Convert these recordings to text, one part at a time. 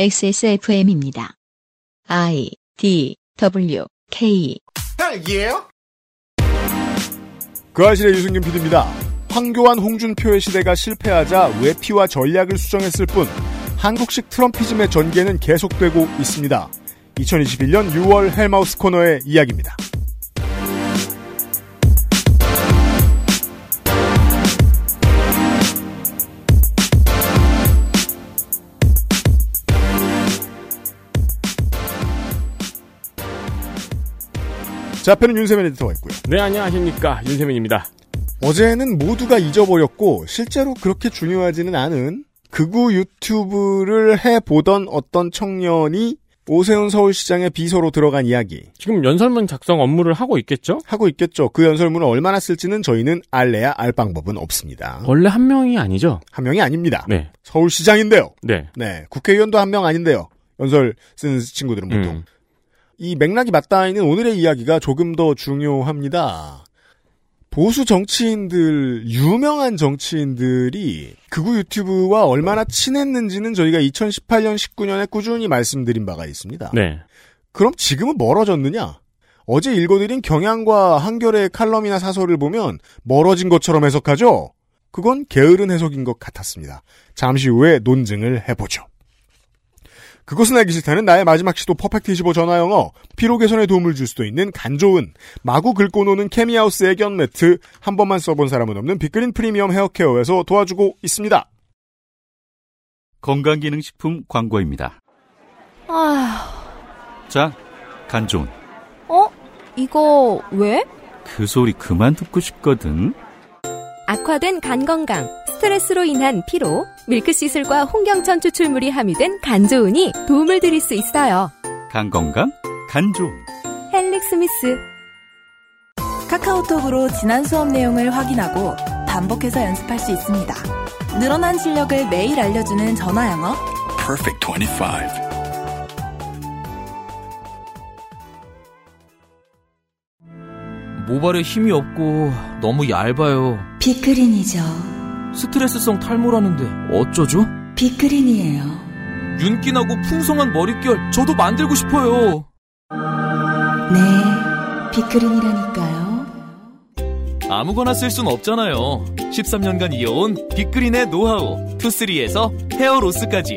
XSFM입니다. I D W K 딸기예요? 그 아실의 유승균 PD입니다. 황교안 홍준표의 시대가 실패하자 외피와 전략을 수정했을 뿐 한국식 트럼피즘의 전개는 계속되고 있습니다. 2021년 6월 헬마우스 코너의 이야기입니다. 자, 앞에는 윤세민 에디터가 있고요. 네, 안녕하십니까. 윤세민입니다. 어제는 모두가 잊어버렸고 실제로 그렇게 중요하지는 않은 극우 유튜브를 해보던 어떤 청년이 오세훈 서울시장의 비서로 들어간 이야기 지금 연설문 작성 업무를 하고 있겠죠? 하고 있겠죠. 그 연설문을 얼마나 쓸지는 저희는 알래야 알 방법은 없습니다. 원래 한 명이 아니죠? 한 명이 아닙니다. 네. 서울시장인데요. 네. 네. 국회의원도 한 명 아닌데요. 연설 쓰는 친구들은 보통. 음. 이 맥락이 맞닿아 있는 오늘의 이야기가 조금 더 중요합니다. 보수 정치인들, 유명한 정치인들이 극우 유튜브와 얼마나 친했는지는 저희가 2018년, 19년에 꾸준히 말씀드린 바가 있습니다. 네. 그럼 지금은 멀어졌느냐? 어제 읽어드린 경향과 한결의 칼럼이나 사설을 보면 멀어진 것처럼 해석하죠? 그건 게으른 해석인 것 같았습니다. 잠시 후에 논증을 해보죠. 그것은 알기 싫다는 나의 마지막 시도 퍼펙트 25 전화 영어, 피로 개선에 도움을 줄 수도 있는 간 좋은, 마구 긁고 노는 케미하우스 애견 매트, 한 번만 써본 사람은 없는 빅그린 프리미엄 헤어케어에서 도와주고 있습니다. 건강기능식품 광고입니다. 아휴, 자, 간존. 어? 이거 왜? 그 소리 그만 듣고 싶거든. 악화된 간 건강, 스트레스로 인한 피로, 밀크시슬과 홍경천 추출물이 함유된 간조은이 도움을 드릴 수 있어요. 간 건강, 간조은. 헬릭스미스. 카카오톡으로 지난 수업 내용을 확인하고 반복해서 연습할 수 있습니다. 늘어난 실력을 매일 알려주는 전화 영어. Perfect 25. 모발에 힘이 없고 너무 얇아요. 빅그린이죠. 스트레스성 탈모라는데 어쩌죠? 빅그린이에요. 윤기나고 풍성한 머릿결 저도 만들고 싶어요. 네, 빅그린이라니까요. 아무거나 쓸 순 없잖아요. 13년간 이어온 빅그린의 노하우 투쓰리에서 hair loss까지.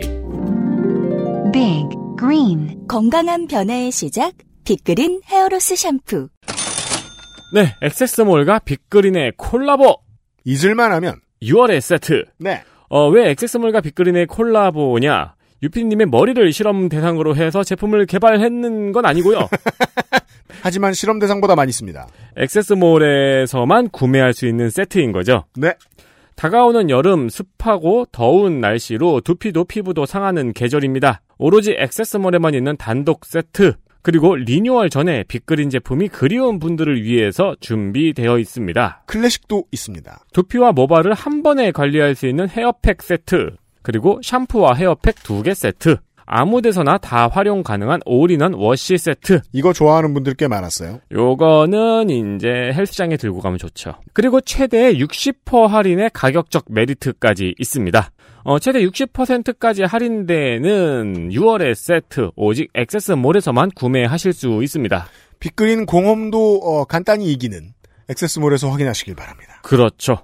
Big Green 건강한 변화의 시작. 빅그린 헤어로스 샴푸. 네, 액세스몰과 빅그린의 콜라보! 잊을만 하면 6월의 세트. 네. 어, 왜 액세스몰과 빅그린의 콜라보냐? 유피님의 머리를 실험 대상으로 해서 제품을 개발했는 건 아니고요. 하지만 실험 대상보다 많이 씁니다. 액세스몰에서만 구매할 수 있는 세트인 거죠. 네. 다가오는 여름 습하고 더운 날씨로 두피도 피부도 상하는 계절입니다. 오로지 액세스몰에만 있는 단독 세트 그리고 리뉴얼 전에 빅그린 제품이 그리운 분들을 위해서 준비되어 있습니다. 클래식도 있습니다. 두피와 모발을 한 번에 관리할 수 있는 헤어팩 세트 그리고 샴푸와 헤어팩 두 개 세트 아무 데서나 다 활용 가능한 올인원 워시 세트. 이거 좋아하는 분들 꽤 많았어요. 요거는 이제 헬스장에 들고 가면 좋죠. 그리고 최대 60% 할인의 가격적 메리트까지 있습니다. 어, 최대 60%까지 할인되는 6월의 세트 오직 XS몰에서만 구매하실 수 있습니다. 빅그린 공홈도 어, 간단히 이기는 액세스몰에서 확인하시길 바랍니다. 그렇죠.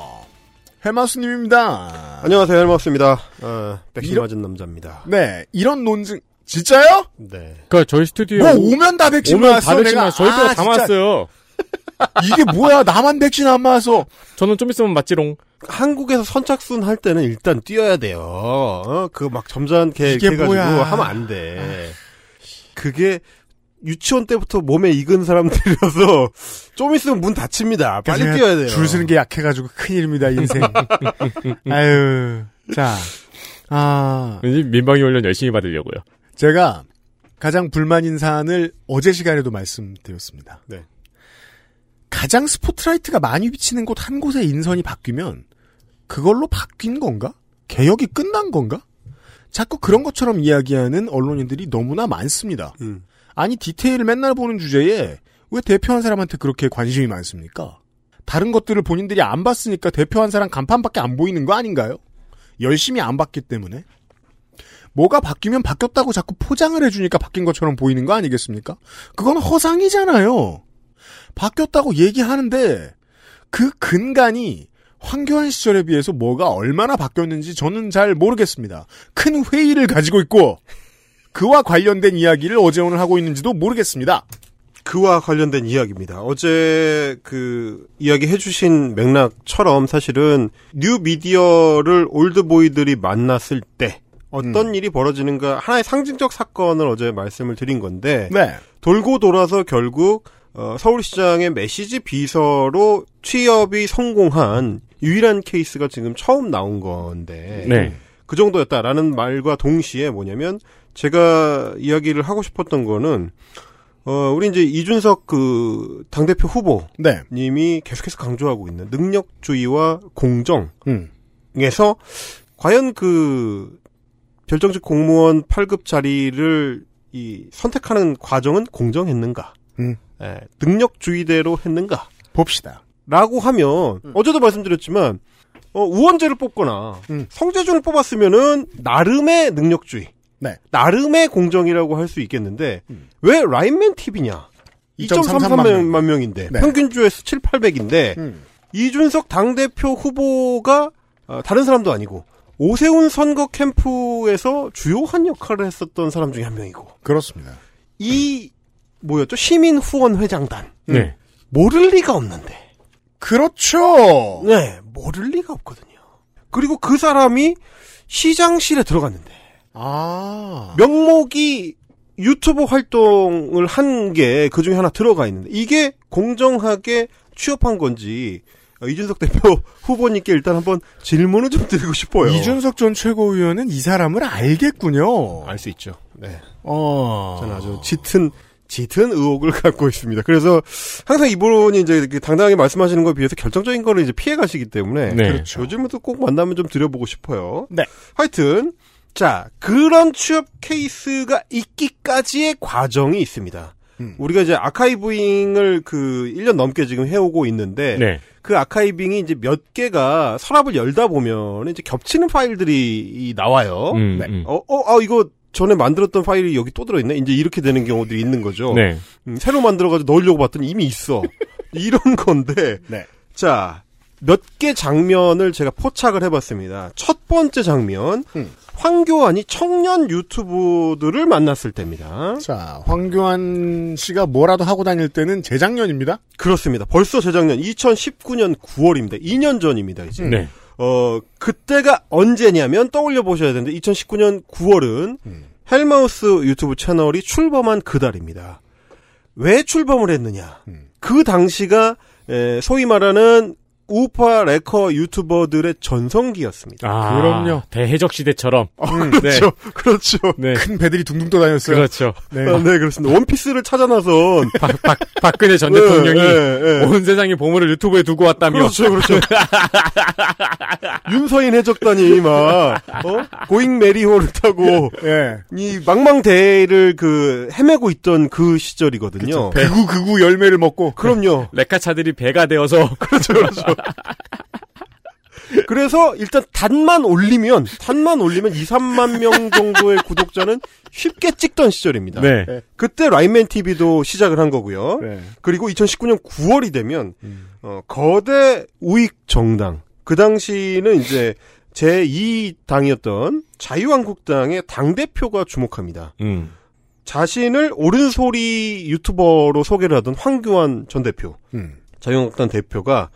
헬마우스님입니다. 안녕하세요, 헬마우스입니다. 아, 백신 이런- 맞은 남자입니다. 네, 이런 논증 진짜요? 네. 그 저희 스튜디오에 뭐 오면 다 백신 오면 맞았어. 다 백신 내가. 맞 저희 거다 아, 진짜. 맞았어요. 이게 뭐야? 나만 백신 안 맞아서. 저는 좀 있으면 맞지롱. 한국에서 선착순 할 때는 일단 뛰어야 돼요. 어? 그 막 점잖게 해가지고 뭐야. 하면 안 돼. 그게 유치원 때부터 몸에 익은 사람들이라서 좀 있으면 문 닫힙니다. 빨리 그래서 뛰어야 돼요. 줄 서는 게 약해가지고 큰일입니다, 인생. 아유, 자, 아. 왠지 민방위 훈련 열심히 받으려고요. 제가 가장 불만인 사안을 어제 시간에도 말씀드렸습니다. 네. 가장 스포트라이트가 많이 비치는 곳 한 곳의 인선이 바뀌면 그걸로 바뀐 건가? 개혁이 끝난 건가? 자꾸 그런 것처럼 이야기하는 언론인들이 너무나 많습니다. 음. 아니 디테일을 맨날 보는 주제에 왜 대표 한 사람한테 그렇게 관심이 많습니까? 다른 것들을 본인들이 안 봤으니까 대표 한 사람 간판밖에 안 보이는 거 아닌가요? 열심히 안 봤기 때문에 뭐가 바뀌면 바뀌었다고 자꾸 포장을 해주니까 바뀐 것처럼 보이는 거 아니겠습니까? 그건 허상이잖아요. 바뀌었다고 얘기하는데 그 근간이 황교안 시절에 비해서 뭐가 얼마나 바뀌었는지 저는 잘 모르겠습니다. 큰 회의를 가지고 있고 그와 관련된 이야기를 어제 오늘 하고 있는지도 모르겠습니다. 그와 관련된 이야기입니다. 어제 그 이야기 해주신 맥락처럼 사실은 뉴 미디어를 올드보이들이 만났을 때 어떤 음. 일이 벌어지는가 하나의 상징적 사건을 어제 말씀을 드린 건데 네. 돌고 돌아서 결국 어, 서울시장의 메시지 비서로 취업이 성공한 유일한 케이스가 지금 처음 나온 건데 네. 그 정도였다라는 말과 동시에 뭐냐면 제가 이야기를 하고 싶었던 거는 어 우리 이제 이준석 그 당대표 네. 후보님이 계속해서 강조하고 있는 능력주의와 공정에서 음. 과연 그 별정직 공무원 8급 자리를 이 선택하는 과정은 공정했는가? 음. 예, 능력주의대로 했는가? 봅시다. 라고 하면 어제도 말씀드렸지만 어, 우원재를 뽑거나 음. 성재준을 뽑았으면은 나름의 능력주의, 네. 나름의 공정이라고 할 수 있겠는데 왜 라인맨 TV냐? 2.33 2.33만 명 인데 네. 평균 주에서 7, 800인데 음. 이준석 당대표 후보가 어, 다른 사람도 아니고 오세훈 선거 캠프에서 주요한 역할을 했었던 사람 중에 한 명이고 그렇습니다. 이 뭐였죠 시민 후원 회장단 네. 모를 리가 없는데 그렇죠. 네 모를 리가 없거든요. 그리고 그 사람이 시장실에 들어갔는데 아. 명목이 유튜브 활동을 한 게 그 중에 하나 들어가 있는데 이게 공정하게 취업한 건지 어, 이준석 대표 후보님께 일단 한번 질문을 좀 드리고 싶어요. 이준석 전 최고위원은 이 사람을 알겠군요. 알 수 있죠. 네. 어. 저는 아주 짙은 짙은 의혹을 갖고 있습니다. 그래서 항상 이분이 이제 이렇게 당당하게 말씀하시는 거에 비해서 결정적인 거를 이제 피해 가시기 때문에 네. 그렇죠. 요즘에도 꼭 만나면 좀 드려보고 싶어요. 네. 하여튼 자 그런 취업 케이스가 있기까지의 과정이 있습니다. 음. 우리가 이제 아카이브잉을 그 1년 넘게 지금 해오고 있는데 네. 그 아카이빙이 이제 몇 개가 서랍을 열다 보면 이제 겹치는 파일들이 이 나와요. 음, 네. 음. 어, 어, 아, 이거 전에 만들었던 파일이 여기 또 들어있네? 이제 이렇게 되는 경우들이 있는 거죠. 네. 음, 새로 만들어가지고 넣으려고 봤더니 이미 있어. 이런 건데. 네. 자, 몇 개 장면을 제가 포착을 해봤습니다. 첫 번째 장면. 음. 황교안이 청년 유튜브들을 만났을 때입니다. 자, 황교안 씨가 뭐라도 하고 다닐 때는 재작년입니다. 그렇습니다. 벌써 재작년 2019년 9월입니다. 2년 전입니다, 이제. 네. 어, 그때가 언제냐면 떠올려 보셔야 되는데 2019년 9월은 음. 헬마우스 유튜브 채널이 출범한 그달입니다. 왜 출범을 했느냐? 음. 그 당시가 에, 소위 말하는 우파 레커 유튜버들의 전성기였습니다. 아, 그럼요. 대해적 시대처럼. 음, 그렇죠. 그렇죠. 네. 네. 큰 배들이 둥둥 떠다녔어요. 그렇죠. 네. 아, 네, 그렇습니다. 원피스를 찾아 나선 박, 박, 박근혜 전 네, 대통령이 네, 네. 온 세상의 보물을 유튜브에 두고 왔다며. 그렇죠, 그렇죠. 윤서인 해적단이 막, 어? 고잉 메리호를 타고, 예. 이 망망대해를 그, 헤매고 있던 그 시절이거든요. 극우 극우 열매를 먹고 그럼요. 레카차들이 배가 되어서. 그렇죠, 그렇죠. 그래서 일단 단만 올리면, 단만 올리면 2, 3만 명 정도의 구독자는 쉽게 찍던 시절입니다. 네. 그때 라인맨 TV도 시작을 한 거고요. 네. 그리고 2019년 9월이 되면 음. 어, 거대 우익 정당 그 당시는 이제 제2당이었던 자유한국당의 당 대표가 주목합니다. 음. 자신을 옳은소리 유튜버로 소개를 하던 황교안 전 대표, 음. 자유한국당 대표가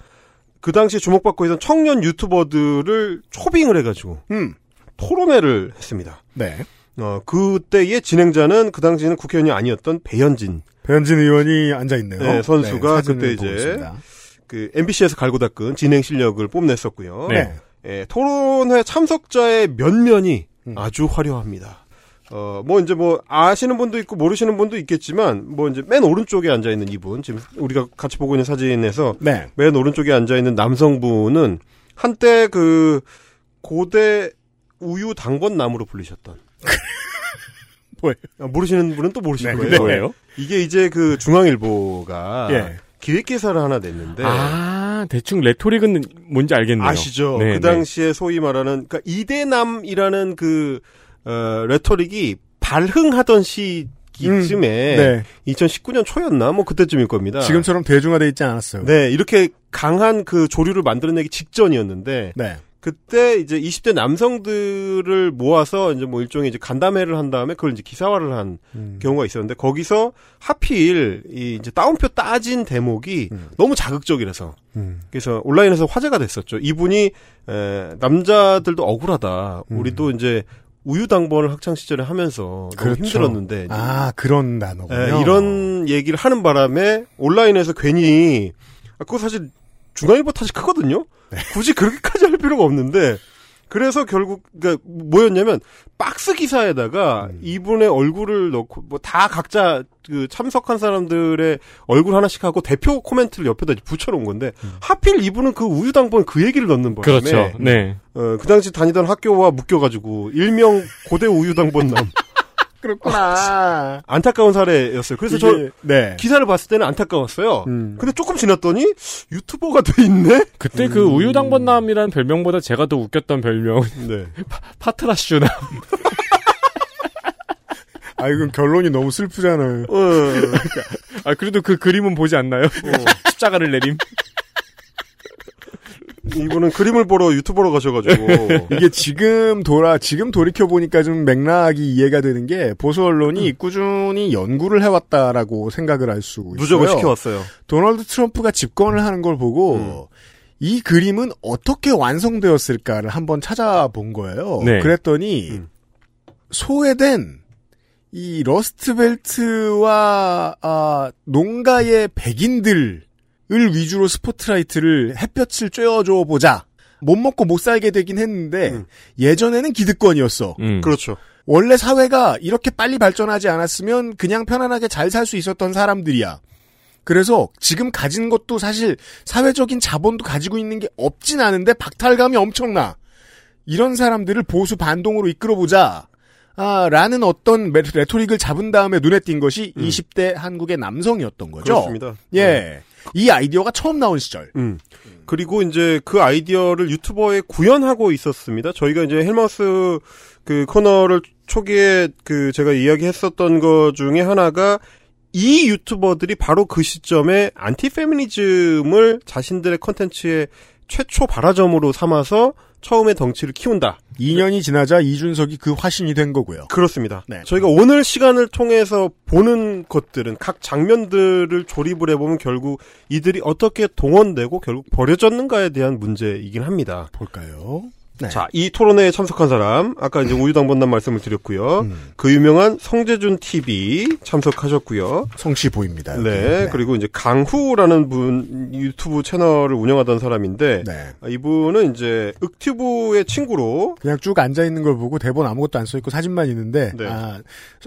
그 당시에 주목받고 있던 청년 유튜버들을 초빙을 해가지고 음. 토론회를 했습니다. 네. 어, 그때의 진행자는 그 당시에는 국회의원이 아니었던 배현진. 배현진 의원이 앉아 있네요. 네, 선수가 사진을 그때 이제 있습니다. 그 MBC에서 갈고 닦은 진행 실력을 뽐냈었고요. 네. 예, 토론회 참석자의 면면이 음. 아주 화려합니다. 어, 뭐 이제 뭐 아시는 분도 있고 모르시는 분도 있겠지만 뭐 이제 맨 오른쪽에 앉아 있는 이분 지금 우리가 같이 보고 있는 사진에서 네. 맨 오른쪽에 앉아 있는 남성분은 한때 그 고대 우유 당번 나무로 불리셨던 뭐예요? 아, 모르시는 분은 또 모르실 네, 거예요. 뭐예요? 이게 이제 그 중앙일보가 예. 기획 기사를 하나 냈는데 아, 대충 레토릭은 뭔지 알겠네요. 아시죠? 네, 그 당시에 소위 말하는 그러니까 이대남이라는 그 어, 레토릭이 발흥하던 시기쯤에 네. 2019년 초였나 뭐 그때쯤일 겁니다. 지금처럼 대중화돼 있지 않았어요. 네 이렇게 강한 그 조류를 만들어내기 직전이었는데 네. 그때 이제 20대 남성들을 모아서 이제 뭐 일종의 이제 간담회를 한 다음에 그걸 이제 기사화를 한 음. 경우가 있었는데 거기서 하필 이 이제 따옴표 따진 대목이 너무 자극적이라서 음. 그래서 온라인에서 화제가 됐었죠. 이분이 에, 남자들도 억울하다. 음. 우리도 이제 우유 당번을 학창 시절에 하면서 너무 그렇죠. 힘들었는데 아 그런 단어군요. 에, 이런 얘기를 하는 바람에 온라인에서 괜히 아, 그거 사실 중앙일보 탓이 크거든요. 네. 굳이 그렇게까지 할 필요가 없는데 그래서 결국 그러니까 뭐였냐면 박스 기사에다가 음. 이분의 얼굴을 넣고 뭐 다 각자 그 참석한 사람들의 얼굴 하나씩 하고 대표 코멘트를 옆에다 붙여놓은 건데 하필 이분은 그 우유 당번 그 얘기를 넣는 바람에 음. 그렇죠. 네. 어, 그 당시 다니던 학교와 묶여가지고 일명 고대 우유 당번남 그렇구나. 안타까운 사례였어요. 그래서 저 이게- 네. 기사를 봤을 때는 안타까웠어요. 음. 근데 조금 지났더니 유튜버가 돼 있네. 그때 그 우유당번남이라는 별명보다 제가 더 웃겼던 별명 네. 파트라슈나. 아 이건 결론이 너무 슬프잖아요. 어, 아 그래도 그 그림은 보지 않나요? 십자가를 내림. 이분은 그림을 보러 유튜버로 가셔가지고 이게 지금 돌아 지금 돌이켜 보니까 좀 맥락이 이해가 되는 게 보수 언론이 꾸준히 연구를 해왔다라고 생각을 할 수 있어요. 누적을 시켜왔어요. 도널드 트럼프가 집권을 하는 걸 보고 이 그림은 어떻게 완성되었을까를 한번 찾아본 거예요. 네. 그랬더니 음. 소외된 이 러스트벨트와 아, 농가의 백인들을 위주로 스포트라이트를 햇볕을 쬐어줘 보자. 못 먹고 못 살게 되긴 했는데 음. 예전에는 기득권이었어. 음. 그렇죠. 원래 사회가 이렇게 빨리 발전하지 않았으면 그냥 편안하게 잘 살 수 있었던 사람들이야. 그래서 지금 가진 것도 사실 사회적인 자본도 가지고 있는 게 없진 않은데 박탈감이 엄청나. 이런 사람들을 보수 반동으로 이끌어보자. 아, 라는 어떤 메- 레토릭을 잡은 다음에 눈에 띈 것이 20대 한국의 남성이었던 거죠. 그렇습니다. 예. 이 아이디어가 처음 나온 시절. 음. 그리고 이제 그 아이디어를 유튜브에 구현하고 있었습니다. 저희가 이제 헬마우스 그 코너를 초기에 그 제가 이야기했었던 것 중에 하나가 이 유튜버들이 바로 그 시점에 안티 페미니즘을 자신들의 컨텐츠의 최초 발화점으로 삼아서 처음에 덩치를 키운다. 2년이 지나자 이준석이 그 화신이 된 거고요. 그렇습니다. 네. 저희가 오늘 시간을 통해서 보는 것들은 각 장면들을 조립을 해보면 결국 이들이 어떻게 동원되고 결국 버려졌는가에 대한 문제이긴 합니다. 볼까요? 네. 자, 이 토론회에 참석한 사람, 아까 이제 우유당번남 말씀을 드렸고요. 음. 그 유명한 성재준 TV 참석하셨고요. 성씨 보입니다. 네, 그리고 이제 강후라는 분 유튜브 채널을 운영하던 사람인데 네. 아, 이분은 이제 윽튜브의 친구로 그냥 쭉 앉아 있는 걸 보고 대본 아무것도 안 써 있고 사진만 있는데 네. 아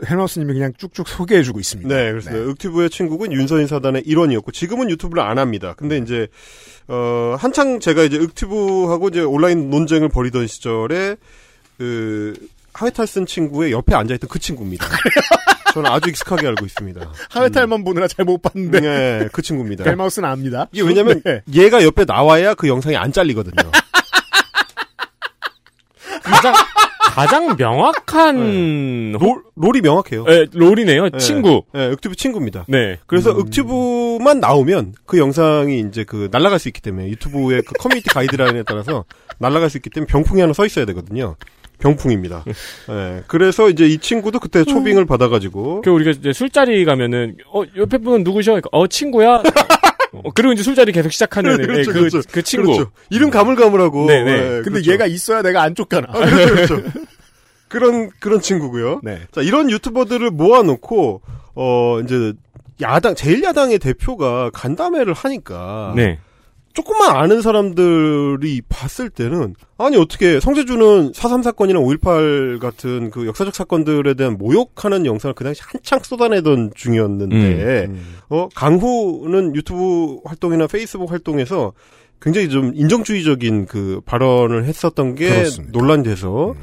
헬마우스님이 그냥 쭉쭉 소개해 주고 있습니다. 네, 그렇습니다. 윽튜브의 친구는 윤선인 사단의 일원이었고 지금은 유튜브를 안 합니다. 근데 이제 어 한창 제가 이제 윽튜브하고 이제 온라인 논쟁을 벌이던 시절에 그 하회탈 쓴 친구의 옆에 앉아 있던 그 친구입니다. 저는 아주 익숙하게 알고 있습니다. 하회탈만 보느라 잘 못 봤는데 네, 그 친구입니다. 헬마우스는 압니다. 이게 왜냐면 네. 얘가 옆에 나와야 그 영상이 안 잘리거든요. 가장 가장 명확한 롤, 롤이 명확해요. 네, 롤이네요. 네. 친구. 네, 윽튜브 친구입니다. 네. 그래서 윽튜브만 나오면 그 영상이 이제 그 날아갈 수 있기 때문에 유튜브의 그 커뮤니티 가이드라인에 따라서 날아갈 수 있기 때문에 병풍이 하나 서 있어야 되거든요. 병풍입니다. 예. 그래서 이제 이 친구도 그때 초빙을 받아가지고 그 우리가 이제 술자리 가면은 어 옆에 분은 누구셔? 그러니까, 어 친구야. 어, 그리고 이제 술자리 계속 시작하는 예, 그렇죠, 그, 그렇죠. 그 친구. 그렇죠. 이름 가물가물하고. 네네. 예, 근데 그렇죠. 얘가 있어야 내가 안 쫓겨나. 아, 그렇죠, 그렇죠. 그런 그런 친구고요. 네. 자 이런 유튜버들을 모아놓고 어 이제 야당 제일 야당의 대표가 간담회를 하니까 네. 조금만 아는 사람들이 봤을 때는 아니 어떻게 성재주는 4.3 사건이랑 5.18 같은 그 역사적 사건들에 대한 모욕하는 영상을 그 당시 한창 쏟아내던 중이었는데 음. 어 강후는 유튜브 활동이나 페이스북 활동에서 굉장히 좀 인종주의적인 그 발언을 했었던 게 그렇습니다. 논란돼서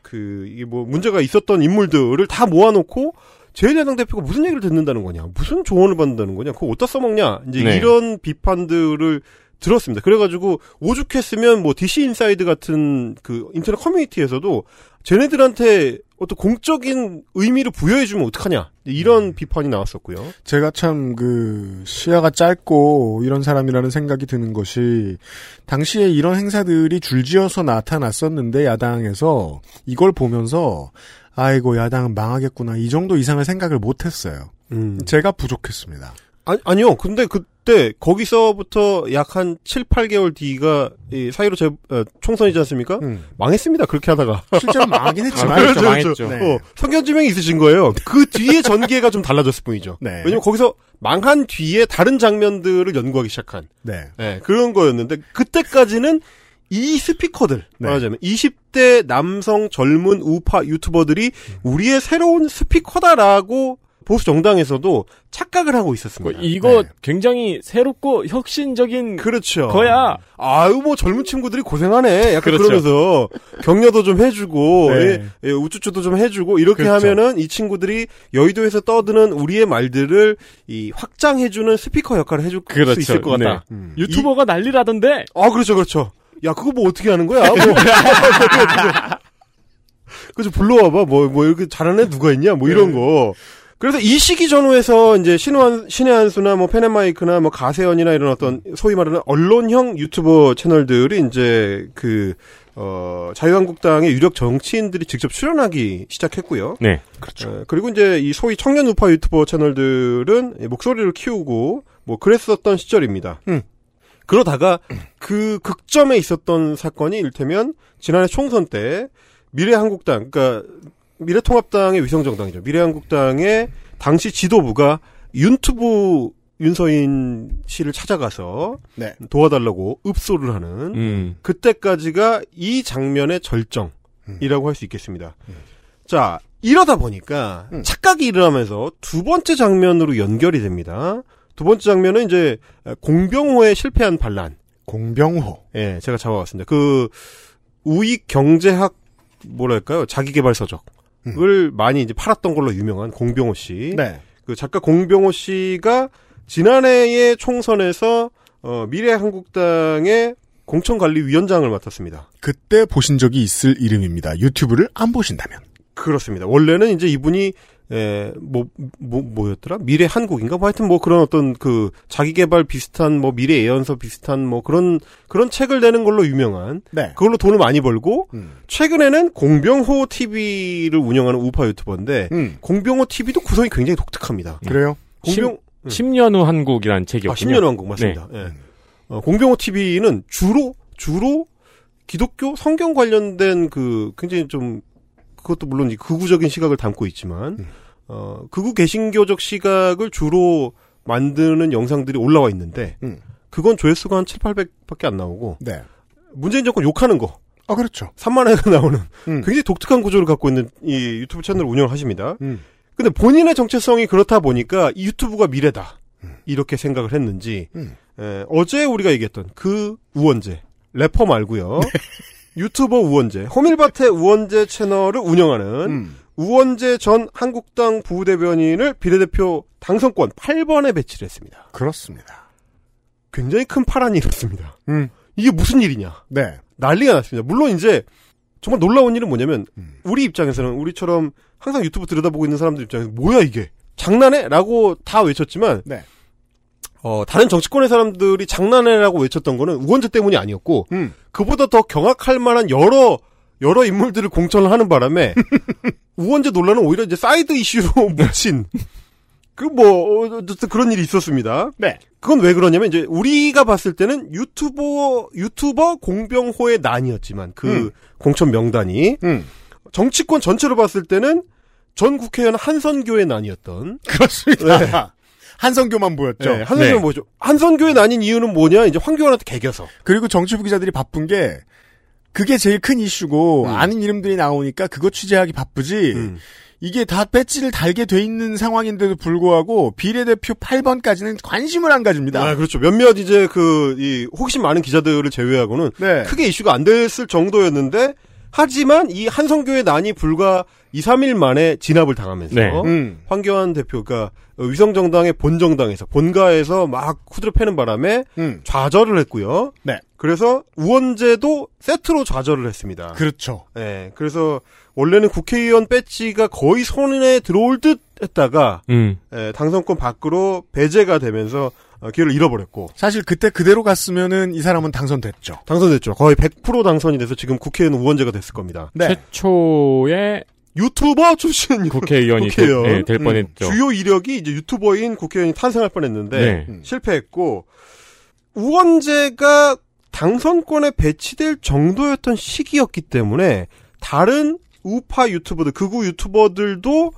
그 이게 뭐 문제가 있었던 인물들을 다 모아놓고 제1야당 대표가 무슨 얘기를 듣는다는 거냐, 무슨 조언을 받는다는 거냐, 그거 어디다 써먹냐, 이제 네. 이런 비판들을 들었습니다. 그래가지고 오죽했으면 뭐 DC 인사이드 같은 그 인터넷 커뮤니티에서도 쟤네들한테 어떤 공적인 의미를 부여해주면 어떡하냐 이런 비판이 나왔었고요. 제가 참 그 시야가 짧고 이런 사람이라는 생각이 드는 것이 당시에 이런 행사들이 줄지어서 나타났었는데 야당에서 이걸 보면서 아이고 야당은 망하겠구나 이 정도 이상의 생각을 못했어요. 제가 부족했습니다. 아니, 아니요. 근데 그 때 거기서부터 약 한 7, 8개월 뒤가 이 사이로 재, 어, 총선이지 않습니까? 망했습니다. 그렇게 하다가. 실제로 망하긴 했지만. 아, 그렇죠, 망했죠. 그렇죠. 네. 어, 성견지명이 있으신 거예요. 그 뒤에 전개가 좀 달라졌을 뿐이죠. 네. 왜냐면 거기서 망한 뒤에 다른 장면들을 연구하기 시작한. 네. 네, 그런 거였는데 그때까지는 이 스피커들 네. 말하자면 20대 남성 젊은 우파 유튜버들이 우리의 새로운 스피커다라고 보수 정당에서도 착각을 하고 있었습니다. 이거 굉장히 새롭고 혁신적인 그렇죠. 거야. 아유 뭐 젊은 친구들이 고생하네. 약간 그렇죠. 그러면서 격려도 좀 해주고 네. 예, 예, 우쭈쭈도 좀 해주고 이렇게 그렇죠. 하면은 이 친구들이 여의도에서 떠드는 우리의 말들을 이 확장해주는 스피커 역할을 해줄 그렇죠. 수 있을 것 같다. 네. 유튜버가 난리라던데. 아, 그렇죠, 그렇죠. 야, 그거 뭐 어떻게 하는 거야? 뭐. 그죠, 불러와봐. 뭐, 뭐, 이렇게 잘하는 애 누가 있냐? 뭐, 이런 거. 그래서 이 시기 전후에서 이제 신의, 신의 한수나 뭐, 펜앤마이크나 뭐, 가세연이나 이런 어떤 소위 말하는 언론형 유튜버 채널들이 이제 그, 어, 자유한국당의 유력 정치인들이 직접 출연하기 시작했고요. 네. 그렇죠. 그리고 이제 이 소위 청년 우파 유튜버 채널들은 목소리를 키우고 뭐 그랬었던 시절입니다. 그러다가 그 극점에 있었던 사건이 일테면 지난해 총선 때 미래한국당, 그러니까 미래통합당의 위성정당이죠. 미래한국당의 당시 지도부가 윤튜브 윤서인 씨를 찾아가서 네. 도와달라고 읍소를 하는 음. 그때까지가 이 장면의 절정이라고 할수 있겠습니다. 자, 이러다 보니까 착각이 일어나면서 두 번째 장면으로 연결이 됩니다. 두 번째 장면은 이제 공병호의 실패한 반란. 공병호. 예, 제가 잡아왔습니다. 그 우익 경제학 뭐랄까요? 자기개발 서적 을 많이 이제 팔았던 걸로 유명한 공병호 씨. 네. 그 작가 공병호 씨가 지난해의 총선에서 어, 미래한국당의 공천관리위원장을 맡았습니다. 그때 보신 적이 있을 이름입니다. 유튜브를 안 보신다면. 그렇습니다. 원래는 이제 이분이 에, 뭐, 뭐, 뭐였더라? 미래 한국인가? 뭐 하여튼 뭐 그런 어떤 그 자기개발 비슷한 뭐 미래 예언서 비슷한 뭐 그런, 그런 책을 내는 걸로 유명한. 네. 그걸로 돈을 많이 벌고, 최근에는 공병호 TV를 운영하는 우파 유튜버인데, 공병호 TV도 구성이 굉장히 독특합니다. 그래요? 공병, 10, 년후 한국이라는 아, 책이었군요. 10년 왕국 맞습니다. 네. 예. 어, 공병호 TV는 주로 주로 기독교 성경 관련된 그 굉장히 좀 그것도 물론 이 극우적인 시각을 담고 있지만 어 극우 개신교적 시각을 주로 만드는 영상들이 올라와 있는데 그건 조회수가 한 7, 800밖에 안 나오고 네. 문재인 정권 욕하는 거. 아 그렇죠. 3만 회가 나오는 굉장히 독특한 구조를 갖고 있는 이 유튜브 채널을 운영을 하십니다. 음. 근데 본인의 정체성이 그렇다 보니까 이 유튜브가 미래다. 이렇게 생각을 했는지 에, 어제 우리가 얘기했던 그 우원재 래퍼 말고요. 유튜버 우원재 호밀밭의 우원재 채널을 운영하는 우원재 전 한국당 부대변인을 비례대표 당선권 8번에 배치를 했습니다. 그렇습니다. 굉장히 큰 파란이 일었습니다. 음. 이게 무슨 일이냐? 네. 난리가 났습니다. 물론 이제 정말 놀라운 일은 뭐냐면 우리 입장에서는 우리처럼 항상 유튜브 들여다보고 있는 사람들 입장에서 뭐야 이게 장난해? 라고 다 외쳤지만 네. 어, 다른 정치권의 사람들이 장난해라고 외쳤던 거는 우원재 때문이 아니었고 그보다 더 경악할 만한 여러 여러 인물들을 공천을 하는 바람에 우원재 논란은 오히려 이제 사이드 이슈로 묻힌 그뭐 어쨌든 그런 일이 있었습니다. 네. 그건 왜 그러냐면 이제 우리가 봤을 때는 유튜버 유튜버 공병호의 난이었지만 그 음. 공천 명단이 정치권 전체로 봤을 때는 전 국회의원 한선교의 난이었던 그렇습니다. 네. 한성교만 보였죠. 네, 한선교는 네. 뭐죠? 한선교의 난인 이유는 뭐냐? 이제 황교안한테 개겨서. 그리고 정치부 기자들이 바쁜 게 그게 제일 큰 이슈고 음. 아는 이름들이 나오니까 그거 취재하기 바쁘지. 이게 다 배지를 달게 돼 있는 상황인데도 불구하고 비례대표 8번까지는 관심을 안 가집니다. 아, 그렇죠. 몇몇 이제 그, 이, 호기심 많은 기자들을 제외하고는 네. 크게 이슈가 안 됐을 정도였는데, 하지만 이 한성교의 난이 불과 2, 3일 만에 진압을 당하면서, 네. 음. 황교안 대표가 위성정당의 본정당에서, 본가에서 막 후드려 패는 바람에 음. 좌절을 했고요. 네. 그래서 우원재도 세트로 좌절을 했습니다. 그렇죠. 네. 그래서 원래는 국회의원 배지가 거의 손에 들어올 듯 했다가, 음. 예, 당선권 밖으로 배제가 되면서 어, 기회를 잃어버렸고 사실 그때 그대로 갔으면은 이 사람은 당선됐죠. 당선됐죠. 거의 100% 당선이 돼서 지금 국회의원 우원재가 됐을 겁니다. 네. 최초의 유튜버 출신 국회의원이 국회의원. 될, 네, 될 음, 뻔했죠. 주요 이력이 이제 유튜버인 국회의원이 탄생할 뻔했는데 네. 음, 실패했고 우원재가 당선권에 배치될 정도였던 시기였기 때문에 다른 우파 유튜버들 극우 유튜버들도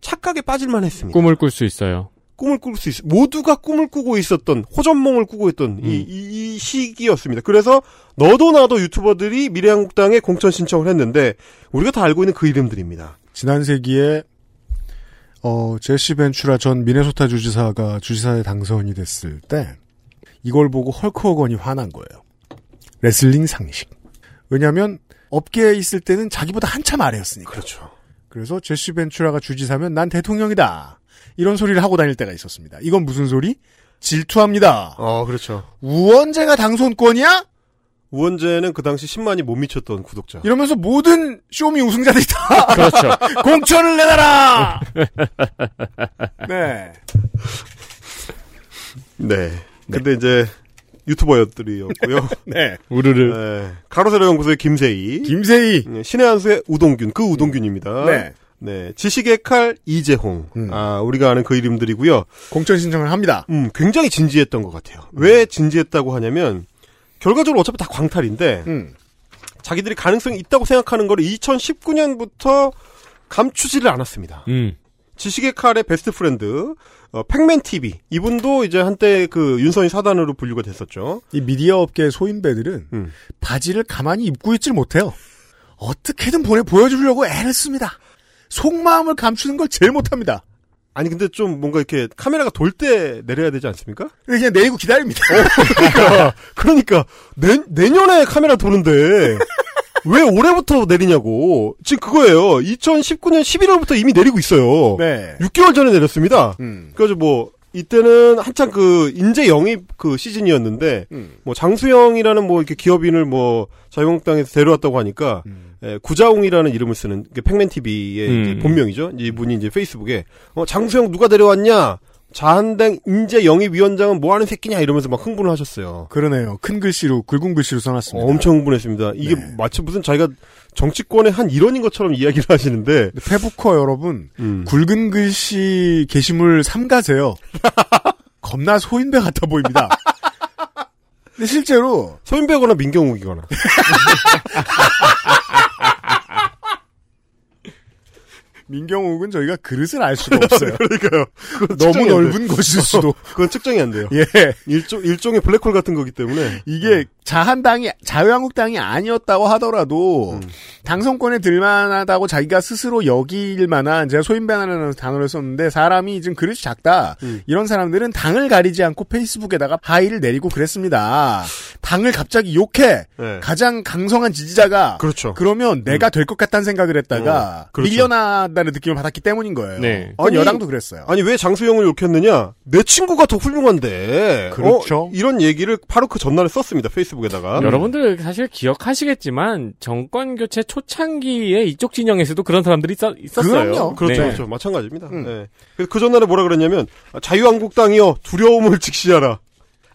착각에 빠질만 했습니다. 꿈을 꿀 수 있어요. 꿈을 꿀 수 있어. 모두가 꿈을 꾸고 있었던 호전몽을 꾸고 있던 이, 이, 이 시기였습니다. 그래서 너도 나도 유튜버들이 미래한국당에 공천 신청을 했는데 우리가 다 알고 있는 그 이름들입니다. 지난 세기에 어, 제시 벤츄라 전 미네소타 주지사가 주지사에 당선이 됐을 때 이걸 보고 헐크 호건이 화난 거예요. 레슬링 상식. 왜냐하면 업계에 있을 때는 자기보다 한참 아래였으니까. 그렇죠. 그래서 제시 벤츄라가 주지사면 난 대통령이다. 이런 소리를 하고 다닐 때가 있었습니다. 이건 무슨 소리? 질투합니다. 어, 그렇죠. 우원재가 당선권이야? 우원재는 그 당시 10만이 못 미쳤던 구독자. 이러면서 모든 쇼미 우승자들이 다 그렇죠. 공천을 내놔라. 네. 네. 근데 이제 유튜버들이었고요. 네. 우르르. 네. 가로세로 연구소의 김세희. 김세희. 네, 신의 한수의 우동균. 그 우동균입니다. 네. 네. 지식의 칼 이재홍. 아, 우리가 아는 그 이름들이고요. 공천 신청을 합니다. 음, 굉장히 진지했던 것 같아요. 왜 진지했다고 하냐면 결과적으로 어차피 다 광탈인데 음. 자기들이 가능성이 있다고 생각하는 거를 2019년부터 감추지를 않았습니다. 음. 지식의 칼의 best friend 어, 팩맨 TV 이분도 이제 한때 그 윤선이 사단으로 분류가 됐었죠. 이 미디어 업계 소인배들은 음. 바지를 가만히 입고 있질 못해요. 어떻게든 보내 보여주려고 애를 씁니다. 속마음을 감추는 걸 제일 못합니다. 아니 근데 좀 뭔가 이렇게 카메라가 돌 때 내려야 되지 않습니까? 그냥 내리고 기다립니다. 그러니까, 그러니까 내, 내년에 카메라 도는데 왜 올해부터 내리냐고. 지금 그거예요. 2019년 11월부터 이미 내리고 있어요. 네. 6개월 전에 내렸습니다. 음. 그래서 뭐 이때는 한창 그 인재 영입 그 시즌이었는데 음. 뭐 장수영이라는 뭐 이렇게 기업인을 뭐 자유한국당에서 데려왔다고 하니까 음. 예, 구자웅이라는 이름을 쓰는 그 팩맨 TV의 음. 본명이죠. 이분이 이제 페이스북에 어 장수영 누가 데려왔냐? 자한당 인재 영입위원장은 뭐 하는 새끼냐 이러면서 막 흥분을 하셨어요. 그러네요. 큰 글씨로 굵은 글씨로 써놨습니다. 어, 엄청 흥분했습니다. 이게 네. 마치 무슨 자기가 정치권의 한 일원인 것처럼 이야기를 하시는데 페북커 여러분 음. 굵은 글씨 게시물 삼가세요. 겁나 소인배 같아 보입니다. 근데 실제로 소인배거나 민경욱이거나 민경욱은 저희가 그릇을 알 수가 없어요. 그러니까요. 너무 넓은. 것일 수도. 그건 측정이 안 돼요. 예. 일종 일종의 블랙홀 같은 거기 때문에 이게 자한당이 자유한국당이 아니었다고 하더라도 음. 당선권에 들만하다고 자기가 스스로 여길 만한 제가 소인배라는 단어를 썼는데 사람이 지금 그릇이 작다 음. 이런 사람들은 당을 가리지 않고 페이스북에다가 하이를 내리고 그랬습니다. 당을 갑자기 욕해 네. 가장 강성한 지지자가 그렇죠. 그러면 내가 될것 같다는 생각을 했다가 어, 그렇죠. 밀려나다는 느낌을 받았기 때문인 거예요. 네. 그건 아니, 여당도 그랬어요. 아니 왜 장수영을 욕했느냐? 내 친구가 더 훌륭한데. 그렇죠. 어, 이런 얘기를 바로 그 전날에 썼습니다. 페이스 북에다가. 여러분들 사실 기억하시겠지만 정권 교체 초창기에 이쪽 진영에서도 그런 사람들이 있었, 있었 어요. 그럼요. 그렇죠, 네. 그렇죠. 마찬가지입니다. 음. 네. 그래서 그 전날에 뭐라 그랬냐면 자유한국당이여 두려움을 직시하라.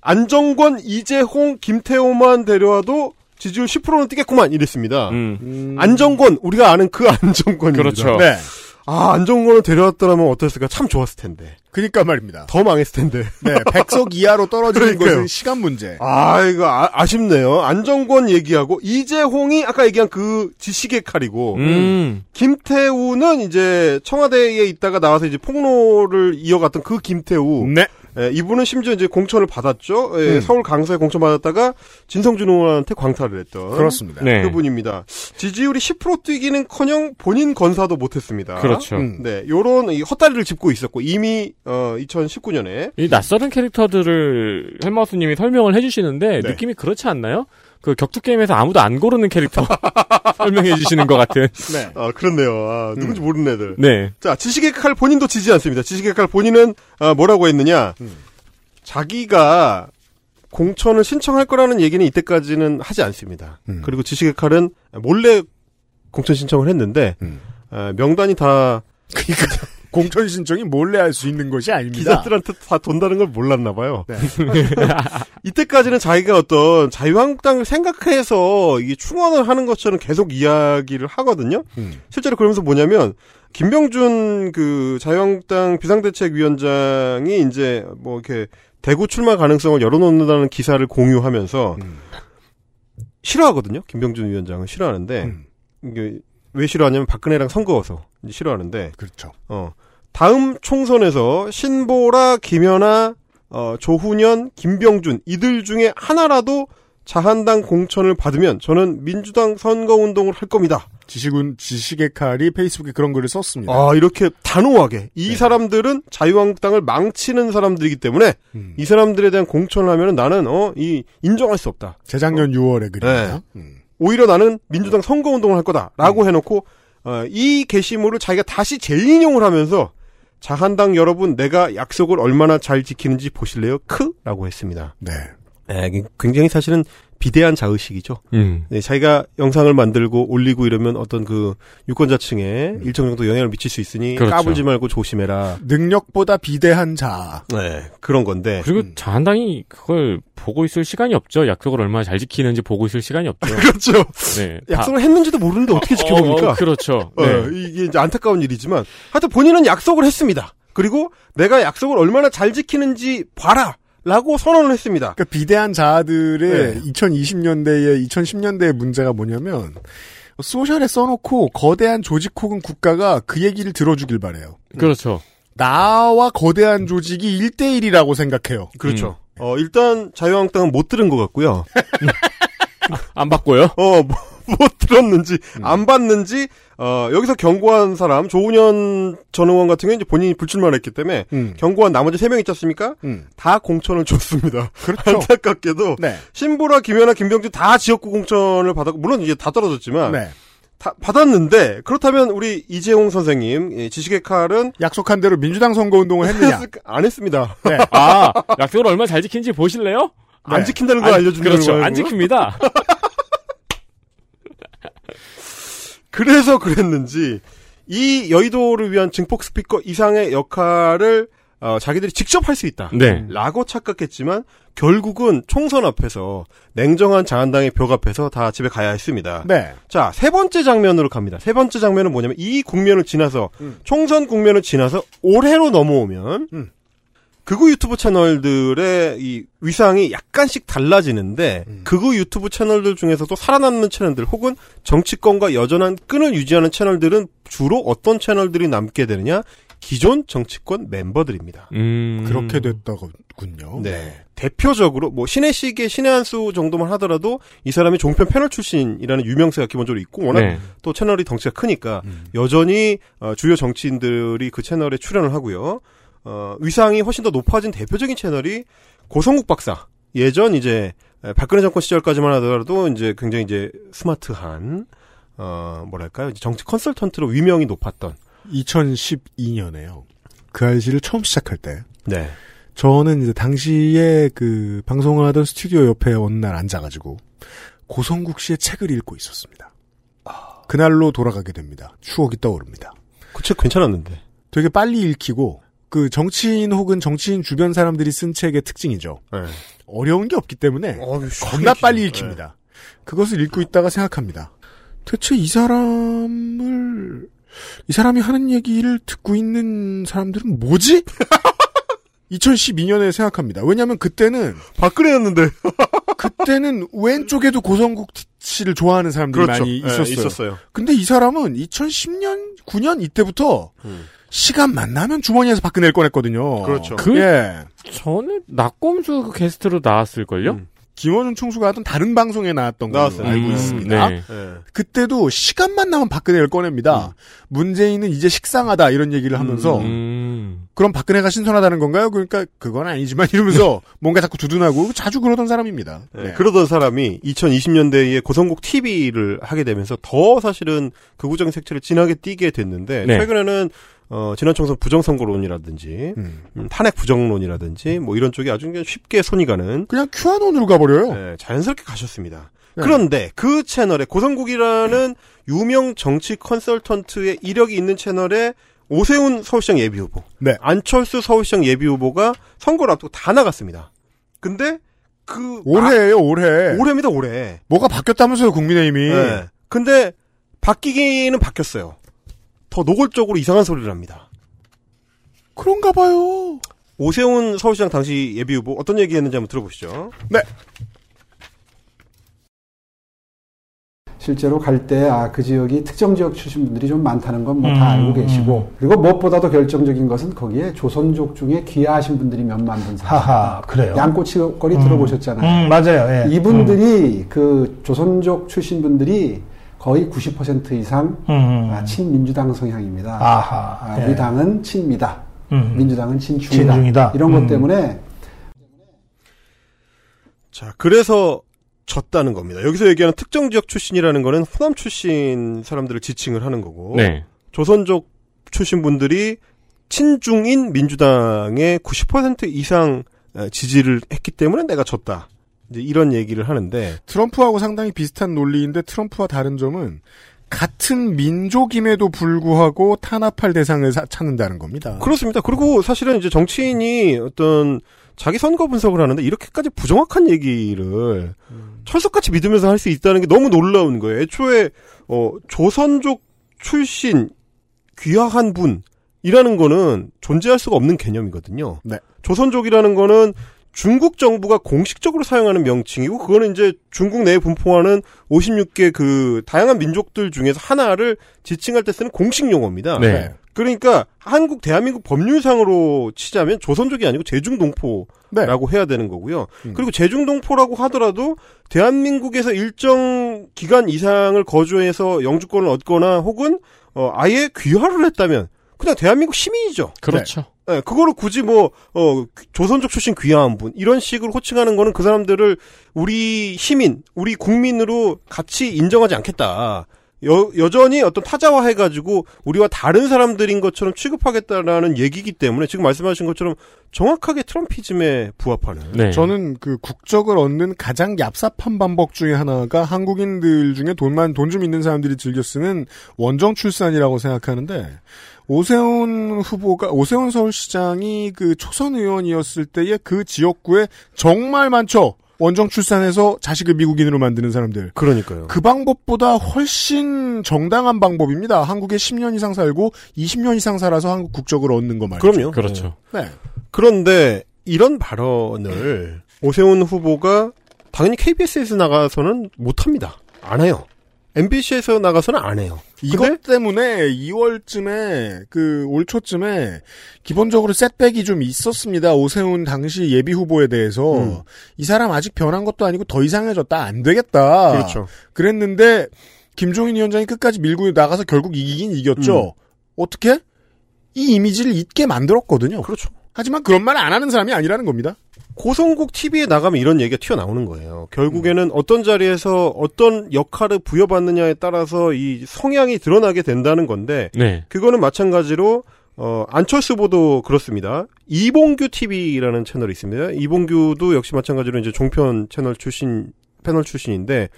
안정권, 이재홍, 김태호만 데려와도 지지율 10%는 뛰겠구만 이랬습니다. 음. 음, 안정권 우리가 아는 그 안정권입니다. 그렇죠. 네. 아 안정권을 데려왔더라면 어땠을까 참 좋았을 텐데. 그니까 말입니다. 더 망했을 텐데. 네, 백석 이하로 떨어지는 그러니까요. 것은 시간 문제. 아, 이거 아, 쉽네요 안정권 얘기하고 이재홍이 아까 얘기한 그 지식의 칼이고 음. 김태우는 이제 청와대에 있다가 나와서 이제 폭로를 이어갔던 그 김태우. 네. 예, 이분은 심지어 이제 공천을 받았죠. 예, 음. 서울 강서에 공천 받았다가 진성준 의원한테 광탈을 했던 그렇습니다. 네. 그분입니다. 지지율이 10% 뛰기는커녕 본인 건사도 못했습니다. 그렇죠. 음. 네, 요런 이 헛다리를 짚고 있었고 이미 어 2019년에 이 낯설은 캐릭터들을 헬마우스님이 설명을 해주시는데 네. 느낌이 그렇지 않나요? 그 격투 게임에서 아무도 안 고르는 캐릭터 설명해 주시는 것 같은. 네. 아 그렇네요. 아, 누군지 모르는 애들. 네. 자, 지식의 칼 본인도 지지 않습니다. 지식의 칼 본인은 아, 뭐라고 했느냐? 자기가 공천을 신청할 거라는 얘기는 이때까지는 하지 않습니다. 음. 그리고 지식의 칼은 몰래 공천 신청을 했는데 음. 아, 명단이 다 그러니까 공천 신청이 몰래 할 수 있는 것이 아닙니다. 기자들한테 다 돈다는 걸 몰랐나 봐요. 네. 이때까지는 자기가 어떤 자유한국당을 생각해서 이게 충원을 하는 것처럼 계속 이야기를 하거든요. 음. 실제로 그러면서 뭐냐면 김병준 그 자유한국당 비상대책위원장이 이제 뭐 이렇게 대구 출마 가능성을 열어놓는다는 기사를 공유하면서 음. 싫어하거든요. 김병준 위원장은 싫어하는데 음. 이게 왜 싫어하냐면 박근혜랑 선거워서 싫어하는데 그렇죠. 어 다음 총선에서 신보라, 김연아, 어, 조훈현, 김병준 이들 중에 하나라도 자한당 공천을 받으면 저는 민주당 선거운동을 할 겁니다. 지식은 지식의 칼이 페이스북에 그런 글을 썼습니다. 아 이렇게 단호하게 네. 이 사람들은 자유한국당을 망치는 사람들이기 때문에 음. 이 사람들에 대한 공천을 하면 나는 어 이 인정할 수 없다. 재작년 6월에 글입니다. 네. 음. 오히려 나는 민주당 선거운동을 할 거다라고 해놓고 어, 이 게시물을 자기가 다시 재인용을 하면서 자한당 여러분 내가 약속을 얼마나 잘 지키는지 보실래요? 크라고 했습니다. 네. 네, 굉장히 사실은 비대한 자의식이죠. 음. 네, 자기가 영상을 만들고 올리고 이러면 어떤 그 유권자층에 일정 정도 영향을 미칠 수 있으니 그렇죠. 까불지 말고 조심해라. 능력보다 비대한 자. 네, 그런 건데. 그리고 음. 자한당이 그걸 보고 있을 시간이 없죠. 약속을 얼마나 잘 지키는지 보고 있을 시간이 없죠. 그렇죠. 네. 약속을 했는지도 모르는데 어떻게 지켜봅니까? 어, 어, 그렇죠. 어, 네. 이게 이제 안타까운 일이지만 하여튼 본인은 약속을 했습니다. 그리고 내가 약속을 얼마나 잘 지키는지 봐라. 라고 선언을 했습니다. 그러니까 비대한 자들의 네. 2020년대에 2010년대의 문제가 뭐냐면 소셜에 써놓고 거대한 조직 혹은 국가가 그 얘기를 들어주길 바래요. 그렇죠. 나와 거대한 조직이 1대1이라고 생각해요. 그렇죠. 어, 일단 자유한국당은 못 들은 것 같고요. 안 바꿔요? 어, 뭐, 못 들었는지, 안 봤는지, 어, 여기서 경고한 사람, 조은현 전 의원 같은 경우는 이제 본인이 불출마를 했기 때문에, 음. 경고한 나머지 세 명 있지 않습니까? 음. 다 공천을 줬습니다. 그렇죠. 안타깝게도, 네. 신보라, 김연아, 김병준 다 지역구 공천을 받았고, 물론 이제 다 떨어졌지만, 네. 다 받았는데, 그렇다면 우리 이재용 선생님, 이 지식의 칼은, 약속한 대로 민주당 선거 운동을 했느냐? 안 했습니다. 네. 아, 약속을 얼마나 잘 지킨지 보실래요? 안 네. 지킨다는 걸 안- 알려주는 그렇죠. 거예요. 안 지킵니다. 그래서 그랬는지 이 여의도를 위한 증폭 스피커 이상의 역할을 어, 자기들이 직접 할 수 있다. 네. 라고 착각했지만 결국은 총선 앞에서 냉정한 자한당의 벽 앞에서 다 집에 가야 했습니다. 네. 자, 세 번째 장면으로 갑니다. 세 번째 장면은 뭐냐면 이 국면을 지나서 음. 총선 국면을 지나서 올해로 넘어오면 음. 극우 유튜브 채널들의 이 위상이 약간씩 달라지는데 음. 극우 유튜브 채널들 중에서도 살아남는 채널들 혹은 정치권과 여전한 끈을 유지하는 채널들은 주로 어떤 채널들이 남게 되느냐? 기존 정치권 멤버들입니다. 음. 그렇게 됐더군요. 네. 대표적으로 뭐 신의 시계 신의 한수 정도만 하더라도 이 사람이 종편 패널 출신이라는 유명세가 기본적으로 있고 워낙 네. 또 채널이 덩치가 크니까 음. 여전히 어, 주요 정치인들이 그 채널에 출연을 하고요. 어, 위상이 훨씬 더 높아진 대표적인 채널이 고성국 박사. 예전 이제 에, 박근혜 정권 시절까지만 하더라도 이제 굉장히 이제 스마트한 어 뭐랄까요 정치 컨설턴트로 위명이 높았던 2012년에요. 그 알씨를 처음 시작할 때. 네. 저는 이제 당시에 그 방송을 하던 스튜디오 옆에 어느 날 앉아가지고 고성국 씨의 책을 읽고 있었습니다. 그날로 돌아가게 됩니다. 추억이 떠오릅니다. 그 책 괜찮았는데. 되게 빨리 읽히고 그 정치인 혹은 정치인 주변 사람들이 쓴 책의 특징이죠. 네. 어려운 게 없기 때문에 어, 겁나 빨리 읽힙니다. 그것을 읽고 있다가 생각합니다. 대체 이 사람을 이 사람이 하는 얘기를 듣고 있는 사람들은 뭐지? 2012년에 생각합니다. 왜냐하면 그때는 박근혜였는데 그때는 왼쪽에도 고성국 씨를 좋아하는 사람들이 그렇죠. 많이 예, 있었어요. 있었어요. 근데 이 사람은 2010년, 9년 이때부터 시간만 나면 주머니에서 박근혜를 꺼냈거든요. 그렇죠. 그- 예. 저는 낙곰수 그 게스트로 나왔을걸요? 김원준 총수가 하던 다른 방송에 나왔던 걸로 나왔어요. 알고 음, 있습니다. 네. 예. 그때도 시간만 나면 박근혜를 꺼냅니다. 문재인은 이제 식상하다 이런 얘기를 하면서 음. 그럼 박근혜가 신선하다는 건가요? 그러니까 그건 아니지만 이러면서 뭔가 자꾸 두둔하고 자주 그러던 사람입니다. 예, 네. 그러던 사람이 2020년대에 고성국 TV를 하게 되면서 더 사실은 극우적인 색채를 진하게 띠게 됐는데 네. 최근에는 어, 지난 총선 부정선거론이라든지 음. 음, 탄핵 부정론이라든지 뭐 이런 쪽이 아주 그냥 쉽게 손이 가는 그냥 큐아논으로 가버려요. 예, 자연스럽게 가셨습니다. 네. 그런데 그 채널에 고성국이라는 유명 정치 컨설턴트의 이력이 있는 채널에 오세훈 서울시장 예비 후보, 네. 안철수 서울시장 예비 후보가 선거를 앞두고 다 나갔습니다. 근데 그 올해예요, 올해. 올해입니다, 올해. 뭐가 바뀌었다면서요, 국민의힘이. 네. 근데 바뀌기는 바뀌었어요. 더 노골적으로 이상한 소리를 합니다. 그런가 봐요. 오세훈 서울시장 당시 예비 후보 어떤 얘기했는지 한번 들어보시죠. 네. 실제로 갈 때 아 그 지역이 특정 지역 출신 분들이 좀 많다는 건 뭐다 음, 알고 계시고 그리고 무엇보다도 결정적인 것은 거기에 조선족 중에 귀화하신 분들이 몇만 분 하하, 사십니다. 그래요. 양꼬치거리 음. 들어보셨잖아요. 음, 맞아요. 예. 이분들이 그 조선족 출신 분들이 거의 90% 이상 음. 아, 친민주당 성향입니다. 아하, 아, 예. 우리 당은 친미다. 음. 민주당은 친중이다. 친중이다. 이런 것 음. 때문에 자, 그래서 졌다는 겁니다. 여기서 얘기하는 특정 지역 출신이라는 거는 호남 출신 사람들을 지칭을 하는 거고 네. 조선족 출신 분들이 친중인 민주당의 90% 이상 어, 지지를 했기 때문에 내가 졌다. 이제 이런 얘기를 하는데 트럼프하고 상당히 비슷한 논리인데 트럼프와 다른 점은 같은 민족임에도 불구하고 탄압할 대상을 사- 찾는다는 겁니다. 그렇습니다. 그리고 사실은 이제 정치인이 어떤 자기 선거 분석을 하는데 이렇게까지 부정확한 얘기를 철석같이 믿으면서 할 수 있다는 게 너무 놀라운 거예요. 애초에 어 조선족 출신 귀화한 분이라는 거는 존재할 수가 없는 개념이거든요. 네. 조선족이라는 거는 중국 정부가 공식적으로 사용하는 명칭이고 그거는 이제 중국 내에 분포하는 56개 그 다양한 민족들 중에서 하나를 지칭할 때 쓰는 공식 용어입니다. 네. 그러니까 한국 대한민국 법률상으로 치자면 조선족이 아니고 제중동포라고 네. 해야 되는 거고요. 음. 그리고 제중동포라고 하더라도 대한민국에서 일정 기간 이상을 거주해서 영주권을 얻거나 혹은 어 아예 귀화를 했다면 그냥 대한민국 시민이죠. 그렇죠. 네, 그거를 굳이 뭐, 어, 조선족 출신 귀화한 분, 이런 식으로 호칭하는 거는 그 사람들을 우리 시민, 우리 국민으로 같이 인정하지 않겠다. 여, 여전히 어떤 타자화 해가지고 우리와 다른 사람들인 것처럼 취급하겠다라는 얘기이기 때문에 지금 말씀하신 것처럼 정확하게 트럼피즘에 부합하는. 네. 저는 그 국적을 얻는 가장 얍삽한 방법 중에 하나가 한국인들 중에 돈만 돈 좀 있는 사람들이 즐겨 쓰는 원정 출산이라고 생각하는데 오세훈 후보가 오세훈 서울시장이 그 초선 의원이었을 때의 그 지역구에 정말 많죠. 원정 출산해서 자식을 미국인으로 만드는 사람들. 그러니까요. 그 방법보다 훨씬 정당한 방법입니다. 한국에 10년 이상 살고 20년 이상 살아서 한국 국적을 얻는 거 말이죠. 그럼요. 그렇죠. 네. 그런데 이런 발언을 오세훈 후보가 당연히 KBS에서 나가서는 못합니다. 안 해요. MBC에서 나가서는 안 해요. 이것 때문에 2월쯤에 그 올 초쯤에 기본적으로 셋백이 좀 있었습니다. 오세훈 당시 예비 후보에 대해서 음. 이 사람 아직 변한 것도 아니고 더 이상해졌다 안 되겠다. 그렇죠. 그랬는데 김종인 위원장이 끝까지 밀고 나가서 결국 이기긴 이겼죠. 어떻게? 이 이미지를 잊게 만들었거든요. 그렇죠. 하지만 그런 말 안 하는 사람이 아니라는 겁니다. 고성국 TV에 나가면 이런 얘기가 튀어나오는 거예요. 결국에는 어떤 자리에서 어떤 역할을 부여받느냐에 따라서 이 성향이 드러나게 된다는 건데, 네. 그거는 마찬가지로, 어, 안철수 보도 그렇습니다. 이봉규 TV라는 채널이 있습니다. 이봉규도 역시 마찬가지로 이제 종편 채널 출신, 패널 출신인데,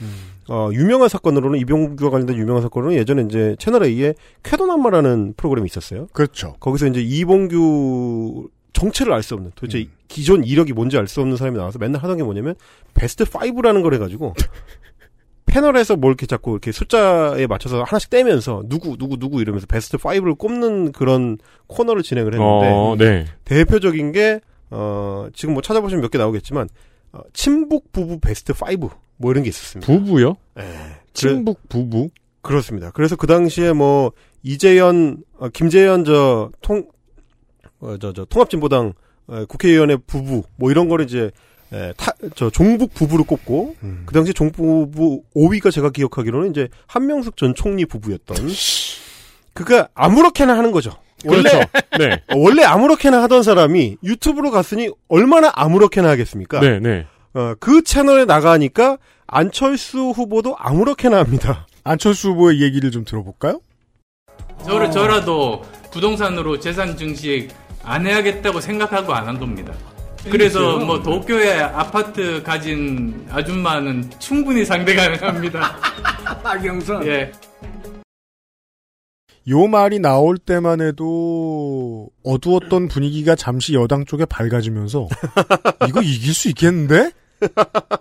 어, 유명한 사건으로는, 이봉규와 관련된 유명한 사건으로는 예전에 이제 채널A에 쾌도남마라는 프로그램이 있었어요. 그렇죠. 거기서 이제 이봉규 정체를 알 수 없는 도대체 기존 이력이 뭔지 알 수 없는 사람이 나와서 맨날 하던 게 뭐냐면 베스트 5라는 걸 해가지고 패널에서 뭘 이렇게 자꾸 이렇게 숫자에 맞춰서 하나씩 떼면서 누구 누구 누구 이러면서 베스트 5를 꼽는 그런 코너를 진행을 했는데 어, 네. 대표적인 게 어, 지금 뭐 찾아보시면 몇 개 나오겠지만 어, 친북 부부 베스트 5뭐 이런 게 있었습니다. 부부요? 네. 친북 부부? 그렇습니다. 그래서 그 당시에 뭐 이재현, 어, 김재현 저 통, 어, 저, 저 통합진보당 어, 국회의원의 부부 뭐 이런 거를 이제 에, 타, 저 종북 부부로 꼽고 그 당시 종북 부부 5위가 제가 기억하기로는 이제 한명숙 전 총리 부부였던 그가 아무렇게나 하는 거죠. 원래 그렇죠. 네. 어, 원래 아무렇게나 하던 사람이 유튜브로 갔으니 얼마나 아무렇게나 하겠습니까? 네, 네. 어, 그 채널에 나가니까 안철수 후보도 아무렇게나 합니다. 안철수 후보의 얘기를 좀 들어볼까요? 저를 저라도 부동산으로 재산 증식 안 해야겠다고 생각하고 안 한 겁니다. 그래서 그렇죠. 뭐 도쿄에 아파트 가진 아줌마는 충분히 상대 가능합니다. 박영선. 예. 요 말이 나올 때만 해도 어두웠던 분위기가 잠시 여당 쪽에 밝아지면서 이거 이길 수 있겠는데?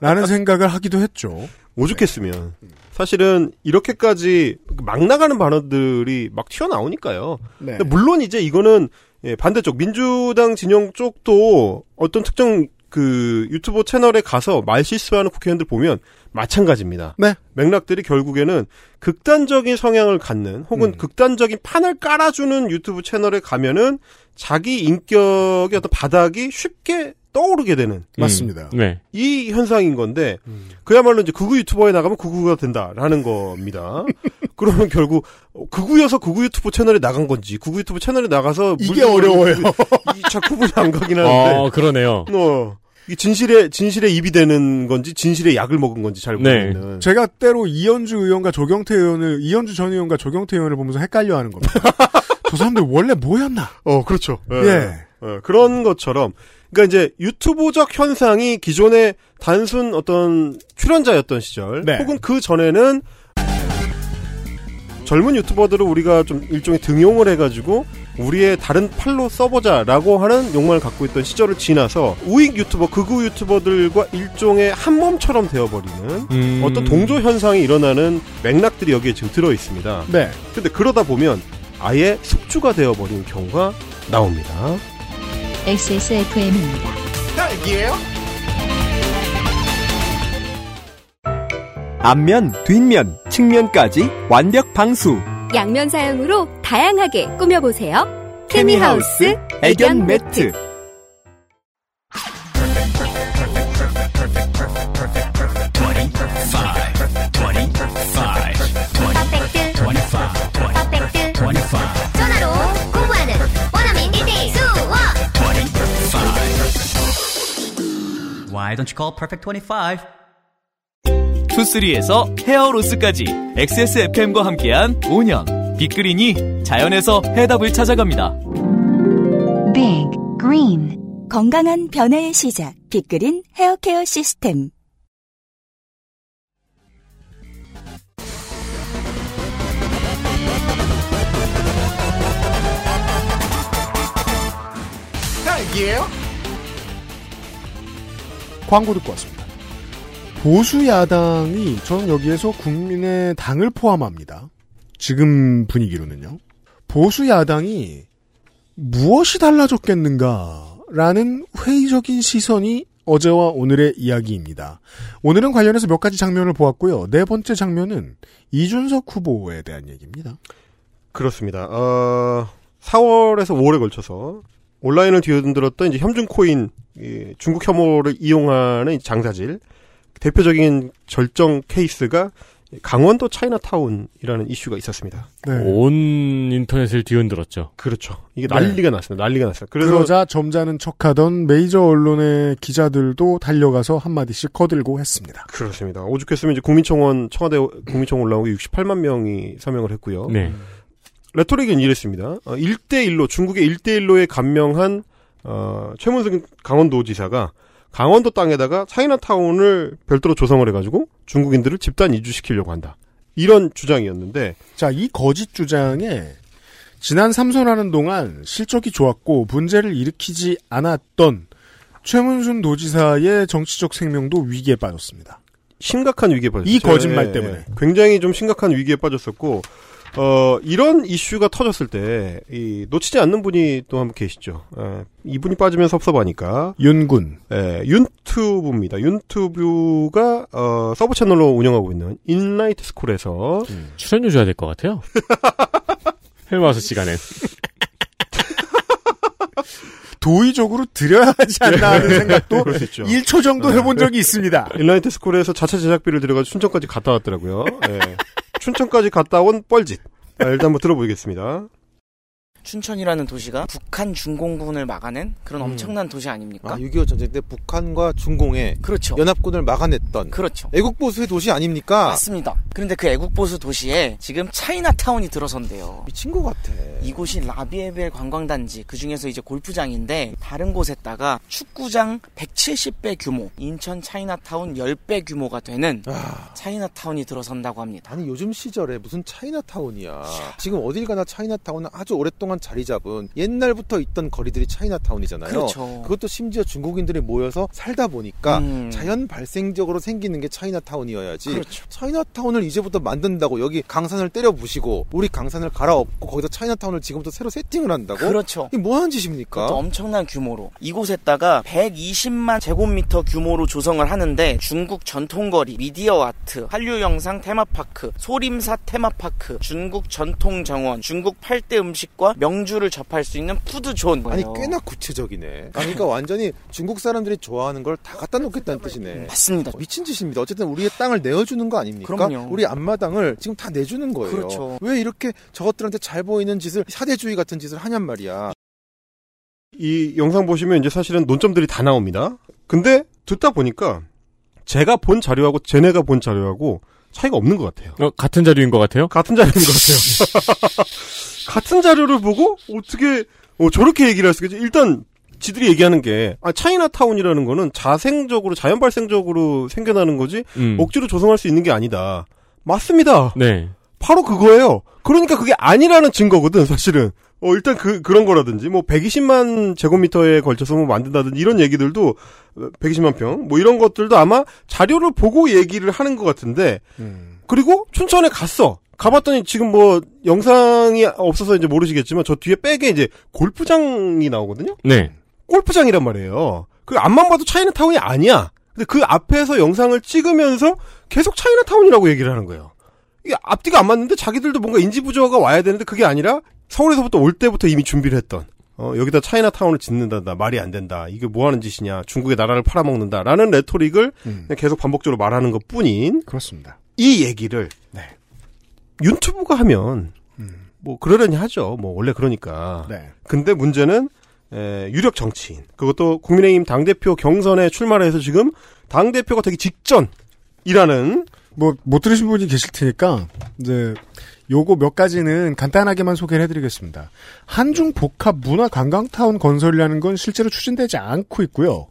라는 생각을 하기도 했죠. 오죽했으면. 사실은 이렇게까지 막 나가는 발언들이 막 튀어나오니까요. 네. 근데 물론 이제 이거는 예, 반대쪽 민주당 진영 쪽도 어떤 특정 그 유튜브 채널에 가서 말 실수하는 국회의원들 보면 마찬가지입니다. 네. 맥락들이 결국에는 극단적인 성향을 갖는 혹은 극단적인 판을 깔아주는 유튜브 채널에 가면은 자기 인격의 어떤 바닥이 쉽게 떠오르게 되는 맞습니다. 네. 이 현상인 건데 그야말로 이제 극우 유튜버에 나가면 극우가 된다라는 겁니다. 그러면 결국 극우여서 극우 유튜브 채널에 나간 건지 극우 유튜브 채널에 나가서 이게 어려워요. 이 자꾸분이 안 가긴 하는데. 어, 그러네요. 어. 이 진실의 진실의 입이 되는 건지 진실의 약을 먹은 건지 잘 네. 모르겠는. 제가 때로 이현주 의원과 조경태 의원을 이현주 전 의원과 조경태 의원을 보면서 헷갈려하는 겁니다. 저 사람들 원래 뭐였나? 어, 그렇죠. 예. 어, 그런 것처럼 그러니까 이제 유튜브적 현상이 기존의 단순 어떤 출연자였던 시절 네. 혹은 그 전에는 젊은 유튜버들을 우리가 좀 일종의 등용을 해가지고 우리의 다른 팔로 써보자라고 하는 욕망을 갖고 있던 시절을 지나서 우익 유튜버, 극우 유튜버들과 일종의 한 몸처럼 되어버리는 음. 어떤 동조 현상이 일어나는 맥락들이 여기에 지금 들어 있습니다. 네. 근데 그러다 보면 아예 숙주가 되어버리는 경우가 나옵니다. XSFM입니다. 딸기예요? 앞면, 뒷면, 측면까지 완벽 방수. 양면 사용으로 다양하게 꾸며보세요. 케미하우스 애견 매트. 전화로 공부하는 원어민 1대1 수업 Why don't you call Perfect 25? 투쓰리에서 헤어로스까지 XSFM과 함께한 5년 빅그린이 자연에서 해답을 찾아갑니다. Big Green 건강한 변화의 시작. 빅그린 헤어케어 시스템. 딸기예요? 광고 듣고 왔습니다. 보수 야당이 저는 여기에서 국민의 당을 포함합니다. 지금 분위기로는요. 보수 야당이 무엇이 달라졌겠는가라는 회의적인 시선이 어제와 오늘의 이야기입니다. 오늘은 관련해서 몇 가지 장면을 보았고요. 네 번째 장면은 이준석 후보에 대한 얘기입니다. 그렇습니다. 어, 4월에서 5월에 걸쳐서 온라인을 뒤흔들었던 이제 현준 코인 이 중국 혐오를 이용하는 장사질 대표적인 절정 케이스가 강원도 차이나타운이라는 이슈가 있었습니다. 온 인터넷을 뒤흔들었죠. 그렇죠. 이게 네. 난리가 났습니다. 난리가 났어요. 그래서 그러자 점잖은 척하던 메이저 언론의 기자들도 달려가서 한마디씩 거들고 했습니다. 그렇습니다. 오죽했으면 이제 국민청원 청와대 국민청원 올라온 게 68만 명이 서명을 했고요. 네. 레토릭은 이랬습니다. 어, 1대1로 중국의 1대1로에 감명한 어, 최문승 강원도지사가 강원도 땅에다가 차이나타운을 별도로 조성을 해가지고 중국인들을 집단 이주시키려고 한다. 이런 주장이었는데 자, 이 거짓 주장에 지난 삼선하는 동안 실적이 좋았고 문제를 일으키지 않았던 최문순 도지사의 정치적 생명도 위기에 빠졌습니다. 심각한 위기에 빠졌어요. 이 거짓말 예, 때문에. 예. 굉장히 좀 심각한 위기에 빠졌었고 어, 이런 이슈가 터졌을 때, 이, 놓치지 않는 분이 또 한 분 계시죠. 예, 이분이 빠지면 섭섭하니까. 윤군. 예, 윤튜브입니다. 윤튜브가, 어, 서브 채널로 운영하고 있는 인라이트 스쿨에서. 출연료 줘야 될 것 같아요. 헬마우스 시간에. 도의적으로 드려야 하지 않나 하는 생각도 수 있죠. 1초 정도 해본 적이 있습니다. 인라이트 스쿨에서 자체 제작비를 들여가지고 춘천까지 갔다 왔더라고요. 예. 춘천까지 갔다 온 뻘짓. 아, 일단 한번 들어보겠습니다. 춘천이라는 도시가 북한 중공군을 막아낸 그런 엄청난 도시 아닙니까? 아, 6.25 전쟁 때 북한과 중공의 그렇죠. 연합군을 막아냈던 그렇죠. 애국보수의 도시 아닙니까? 맞습니다. 그런데 그 애국보수 도시에 지금 차이나타운이 들어선대요. 미친 것 같아. 이곳이 라비에벨 관광단지 그 중에서 이제 골프장인데 다른 곳에다가 축구장 170배 규모, 인천 차이나타운 10배 규모가 되는 차이나타운이 들어선다고 합니다. 아니 요즘 시절에 무슨 차이나타운이야. 지금 어딜 가나 차이나타운은 아주 오랫동안 자리 잡은 옛날부터 있던 거리들이 차이나타운이잖아요. 그렇죠. 것도 심지어 중국인들이 모여서 살다 보니까 음. 자연 발생적으로 생기는 게 차이나타운이어야지. 그렇죠. 차이나타운을 이제부터 만든다고 여기 강산을 때려 부시고 우리 강산을 갈아엎고 거기서 차이나타운을 지금부터 새로 세팅을 한다고? 그렇죠. 이게 뭐 하는 짓입니까? 그것도 엄청난 규모로 이곳에다가 120만 제곱미터 규모로 조성을 하는데 중국 전통거리, 미디어 아트, 한류 영상 테마파크, 소림사 테마파크, 중국 전통 정원, 중국 8대 음식과 명 주를 접할 수 있는 푸드존. 아니 꽤나 구체적이네. 그러니까 완전히 중국 사람들이 좋아하는 걸 다 갖다 놓겠다는 뜻이네. 맞습니다. 미친 짓입니다. 어쨌든 우리의 땅을 내어주는 거 아닙니까? 그럼요. 우리 앞마당을 지금 다 내주는 거예요. 그렇죠. 왜 이렇게 저것들한테 잘 보이는 짓을 사대주의 같은 짓을 하냔 말이야. 이 영상 보시면 이제 사실은 논점들이 다 나옵니다. 근데 듣다 보니까 제가 본 자료하고 쟤네가 본 자료하고 차이가 없는 것 같아요. 어, 같은 자료인 것 같아요? 같은 자료인 것 같아요. 같은 자료를 보고 어떻게 어, 저렇게 얘기를 할 수가 있지? 일단 지들이 얘기하는 게 아, 차이나타운이라는 거는 자생적으로 자연 발생적으로 생겨나는 거지 음. 억지로 조성할 수 있는 게 아니다. 맞습니다. 네. 바로 그거예요. 그러니까 그게 아니라는 증거거든, 사실은. 어, 일단 그, 그런 거라든지, 뭐, 120만 제곱미터에 걸쳐서 뭐 만든다든지, 이런 얘기들도, 어, 120만 평, 뭐 이런 것들도 아마 자료를 보고 얘기를 하는 것 같은데, 그리고 춘천에 갔어. 가봤더니 지금 뭐, 영상이 없어서 이제 모르시겠지만, 저 뒤에 백에 이제 골프장이 나오거든요? 네. 골프장이란 말이에요. 그 앞만 봐도 차이나타운이 아니야. 근데 그 앞에서 영상을 찍으면서 계속 차이나타운이라고 얘기를 하는 거예요. 이게 앞뒤가 안 맞는데 자기들도 뭔가 인지 부조화가 와야 되는데 그게 아니라 서울에서부터 올 때부터 이미 준비를 했던 어, 여기다 차이나타운을 짓는다 말이 안 된다 이게 뭐 하는 짓이냐 중국의 나라를 팔아먹는다 라는 레토릭을 그냥 계속 반복적으로 말하는 것 뿐인 그렇습니다. 이 얘기를 유튜브가 하면 뭐 그러려니 하죠 뭐 원래 그러니까 네. 근데 문제는 에, 유력 정치인 그것도 국민의힘 당 대표 경선에 출마를 해서 지금 당 대표가 되기 직전이라는 뭐 못 들으신 분이 계실 테니까 이제 요거 몇 가지는 간단하게만 소개를 해드리겠습니다. 한중 복합 문화 관광타운 건설이라는 건 실제로 추진되지 않고 있고요.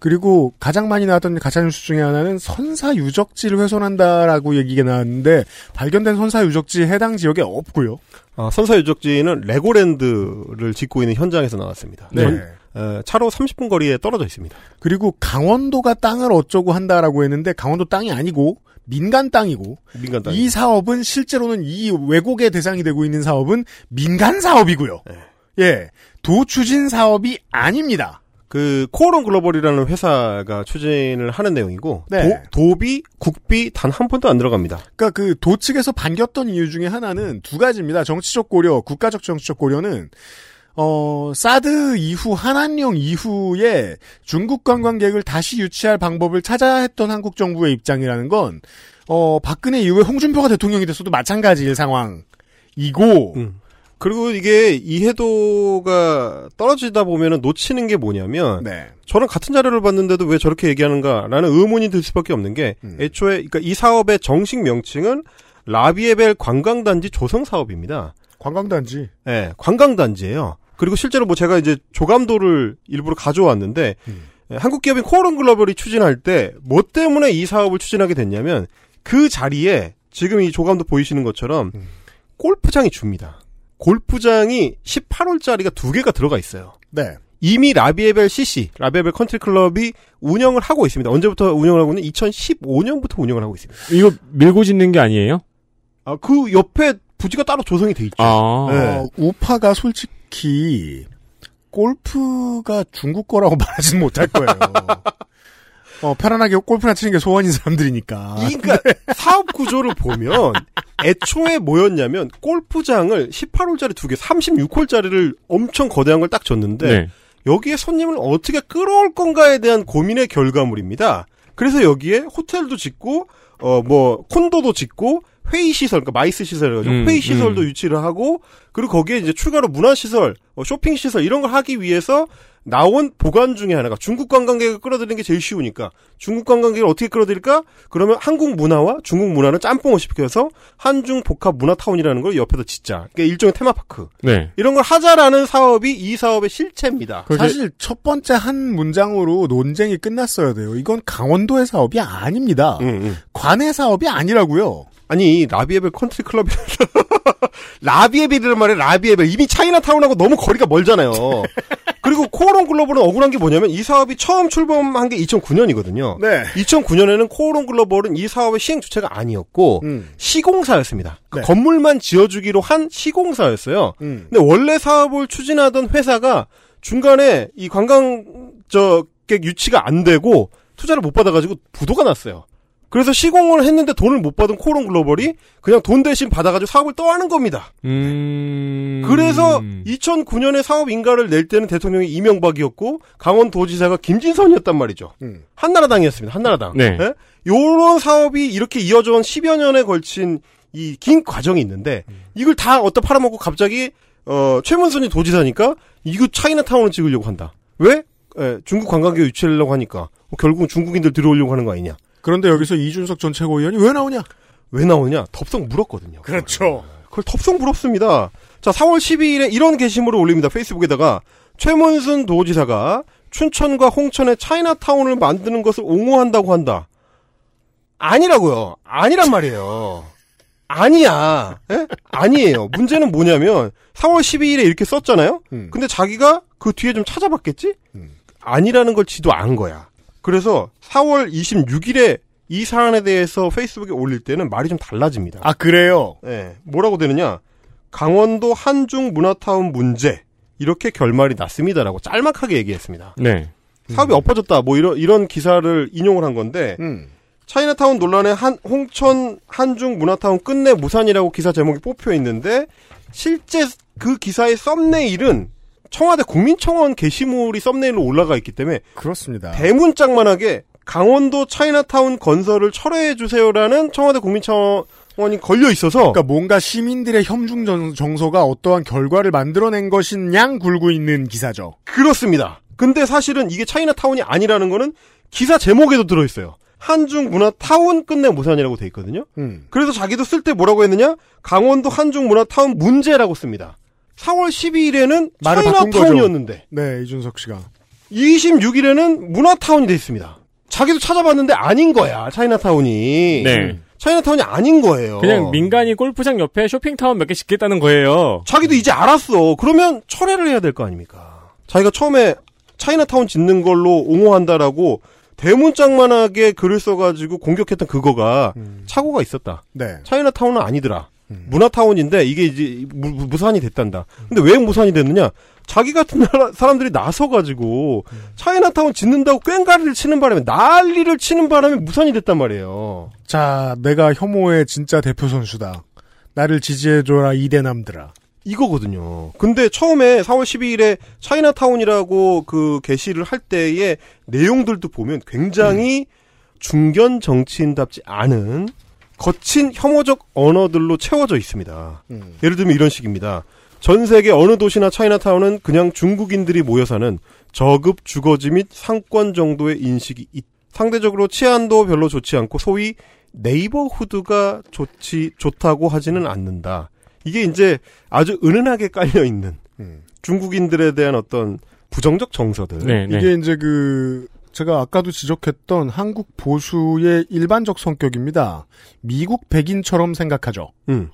그리고 가장 많이 나왔던 가짜뉴스 중에 하나는 선사 유적지를 훼손한다라고 얘기가 나왔는데 발견된 선사 유적지 해당 지역에 없고요. 아, 선사 유적지는 레고랜드를 짓고 있는 현장에서 나왔습니다. 네. 전- 에, 차로 30분 거리에 떨어져 있습니다. 그리고 강원도가 땅을 어쩌고 한다라고 했는데 강원도 땅이 아니고 민간 땅이고 민간 땅. 이 사업은 실제로는 이 왜곡의 대상이 되고 있는 사업은 민간 사업이고요. 예. 도추진 사업이 아닙니다. 그 코오롱 글로벌이라는 회사가 추진을 하는 내용이고 네. 도, 비 국비 단 한 푼도 안 들어갑니다. 그러니까 그 도 측에서 반겼던 이유 중에 하나는 두 가지입니다. 정치적 고려, 국가적 정치적 고려는 어, 사드 이후 한한령 이후에 중국 관광객을 다시 유치할 방법을 찾아야 했던 한국 정부의 입장이라는 건 어, 박근혜 이후에 홍준표가 대통령이 됐어도 마찬가지일 상황이고 그리고 이게 이해도가 떨어지다 보면은 놓치는 게 뭐냐면 네. 저는 같은 자료를 봤는데도 왜 저렇게 얘기하는가라는 의문이 들 수밖에 없는 게 음. 애초에 그러니까 이 사업의 정식 명칭은 라비에벨 관광단지 조성 사업입니다. 관광단지. 네, 관광단지예요. 그리고 실제로 뭐 제가 이제 조감도를 일부러 가져왔는데 음. 예, 한국 기업인 코오롱 글로벌이 추진할 때 뭐 때문에 이 사업을 추진하게 됐냐면 그 자리에 지금 이 조감도 보이시는 것처럼 음. 골프장이 주입니다. 골프장이 18홀짜리가 두 개가 들어가 있어요. 네. 이미 라비에벨 CC, 라비에벨 컨트리 클럽이 운영을 하고 있습니다. 언제부터 운영을 하고 있는 2015년부터 운영을 하고 있습니다. 이거 밀고 짓는 게 아니에요? 아, 그 옆에 부지가 따로 조성이 돼 있죠. 아. 네. 어, 우파가 솔직히 골프가 중국 거라고 말하지는 못할 거예요. 어, 편안하게 골프나 치는 게 소원인 사람들이니까. 그러니까 사업 구조를 보면 애초에 뭐였냐면 골프장을 18홀짜리 두 개, 36홀짜리를 엄청 거대한 걸 딱 줬는데 네. 여기에 손님을 어떻게 끌어올 건가에 대한 고민의 결과물입니다. 그래서 여기에 호텔도 짓고 어 뭐 콘도도 짓고 회의 시설, 그러니까 MICE 시설 가지고 음, 회의 시설도 음. 유치를 하고 그리고 거기에 이제 추가로 문화 시설, 어, 쇼핑 시설 이런 걸 하기 위해서 나온 복안 중에 하나가 중국 관광객을 끌어들이는 게 제일 쉬우니까 중국 관광객을 어떻게 끌어들일까? 그러면 한국 문화와 중국 문화를 짬뽕을 시켜서 한중 복합 문화 타운이라는 걸 옆에다 짓자. 그러니까 일종의 테마파크. 네. 이런 걸 하자라는 사업이 이 사업의 실체입니다. 사실 첫 번째 한 문장으로 논쟁이 끝났어야 돼요. 이건 강원도의 사업이 아닙니다. 관의 사업이 아니라고요. 아니 라비에벨 컨트리 클럽이라서 라비에벨이란 말이에요. 라비에벨 이미 차이나타운하고 너무 거리가 멀잖아요. 그리고 코오롱 글로벌은 억울한 게 뭐냐면 이 사업이 처음 출범한 게 2009년이거든요. 네. 2009년에는 코오롱 글로벌은 이 사업의 시행 주체가 아니었고 음. 시공사였습니다. 그 네. 건물만 지어주기로 한 시공사였어요. 음. 근데 원래 사업을 추진하던 회사가 중간에 이 관광 저객 유치가 안 되고 투자를 못 받아가지고 부도가 났어요. 그래서 시공을 했는데 돈을 못 받은 코오롱 글로벌이 그냥 돈 대신 받아가지고 사업을 떠하는 겁니다. 음. 그래서 2009년에 사업 인가를 낼 때는 대통령이 이명박이었고 강원도지사가 김진선이었단 말이죠. 음. 한나라당이었습니다. 한나라당. 네. 예? 요런 사업이 이렇게 이어져 온 10여 년에 걸친 이 긴 과정이 있는데 이걸 다 어디다 팔아먹고 갑자기 어 최문순이 도지사니까 이거 차이나타운을 찍으려고 한다. 왜? 예, 중국 관광객 유치하려고 하니까 뭐 결국은 중국인들 들어오려고 하는 거 아니냐. 그런데 여기서 이준석 전 최고위원이 왜 나오냐? 왜 나오냐? 덥석 물었거든요. 그렇죠. 그걸 덥석 물었습니다. 자, 4월 12일에 이런 게시물을 올립니다. 페이스북에다가 최문순 도지사가 춘천과 홍천에 차이나타운을 만드는 것을 옹호한다고 한다. 아니라고요. 아니란 말이에요. 아니야. 예? 아니에요. 문제는 뭐냐면 4월 12일에 이렇게 썼잖아요. 근데 자기가 그 뒤에 좀 찾아봤겠지? 아니라는 걸 지도 안 거야. 그래서 4월 26일에 이 사안에 대해서 페이스북에 올릴 때는 말이 좀 달라집니다. 아 그래요? 예. 뭐라고 되느냐? 강원도 한중 문화타운 문제 이렇게 결말이 났습니다라고 짤막하게 얘기했습니다. 네. 사업이 엎어졌다. 뭐 이런 이런 기사를 인용을 한 건데 음. 차이나타운 논란에 한 홍천 한중 문화타운 끝내 무산이라고 기사 제목이 뽑혀 있는데 실제 그 기사의 썸네일은 청와대 국민청원 게시물이 썸네일로 올라가 있기 때문에 그렇습니다. 대문짝만하게 강원도 차이나타운 건설을 철회해 주세요라는 청와대 국민청원이 걸려 있어서 그러니까 뭔가 시민들의 정- 정서가 어떠한 결과를 만들어낸 것인 양 굴고 있는 기사죠. 그렇습니다. 근데 사실은 이게 차이나타운이 아니라는 거는 기사 제목에도 들어 있어요. 한중 문화 타운 끝내 무산이라고 돼 있거든요. 음. 그래서 자기도 쓸 때 뭐라고 했느냐? 강원도 한중 문화 타운 문제라고 씁니다. 4월 12일에는 말을 바꾼 거죠. 차이나타운이었는데 네, 이준석 씨가. 26일에는 문화타운이 돼 있습니다. 자기도 찾아봤는데 아닌 거야. 차이나타운이. 네. 차이나타운이 아닌 거예요. 그냥 민간이 골프장 옆에 쇼핑타운 몇 개 짓겠다는 거예요. 자기도 이제 알았어. 그러면 철회를 해야 될 거 아닙니까? 자기가 처음에 차이나타운 짓는 걸로 옹호한다라고 대문짝만하게 글을 써가지고 공격했던 그거가 착오가 있었다. 네. 차이나타운은 아니더라. 문화타운인데 이게 이제 무, 무산이 됐단다. 근데 왜 무산이 됐느냐? 자기 같은 나라 사람들이 나서가지고 차이나타운 짓는다고 꽹가리를 치는 바람에 난리를 치는 바람에 무산이 됐단 말이에요. 자, 내가 혐오의 진짜 대표 선수다. 나를 지지해줘라 이대남들아. 이거거든요. 근데 처음에 4월 12일에 차이나타운이라고 그 게시를 할 때의 내용들도 보면 굉장히 중견 정치인답지 않은 거친 혐오적 언어들로 채워져 있습니다. 예를 들면 이런 식입니다. 전 세계 어느 도시나 차이나타운은 그냥 중국인들이 모여 사는 저급 주거지 및 상권 정도의 인식이 있. 상대적으로 치안도 별로 좋지 않고 소위 네이버후드가 좋지 좋다고 하지는 않는다. 이게 이제 아주 은은하게 깔려 있는 중국인들에 대한 어떤 부정적 정서들. 네, 이게 이제 그 제가 아까도 지적했던 한국 보수의 일반적 성격입니다. 미국 백인처럼 생각하죠. 음.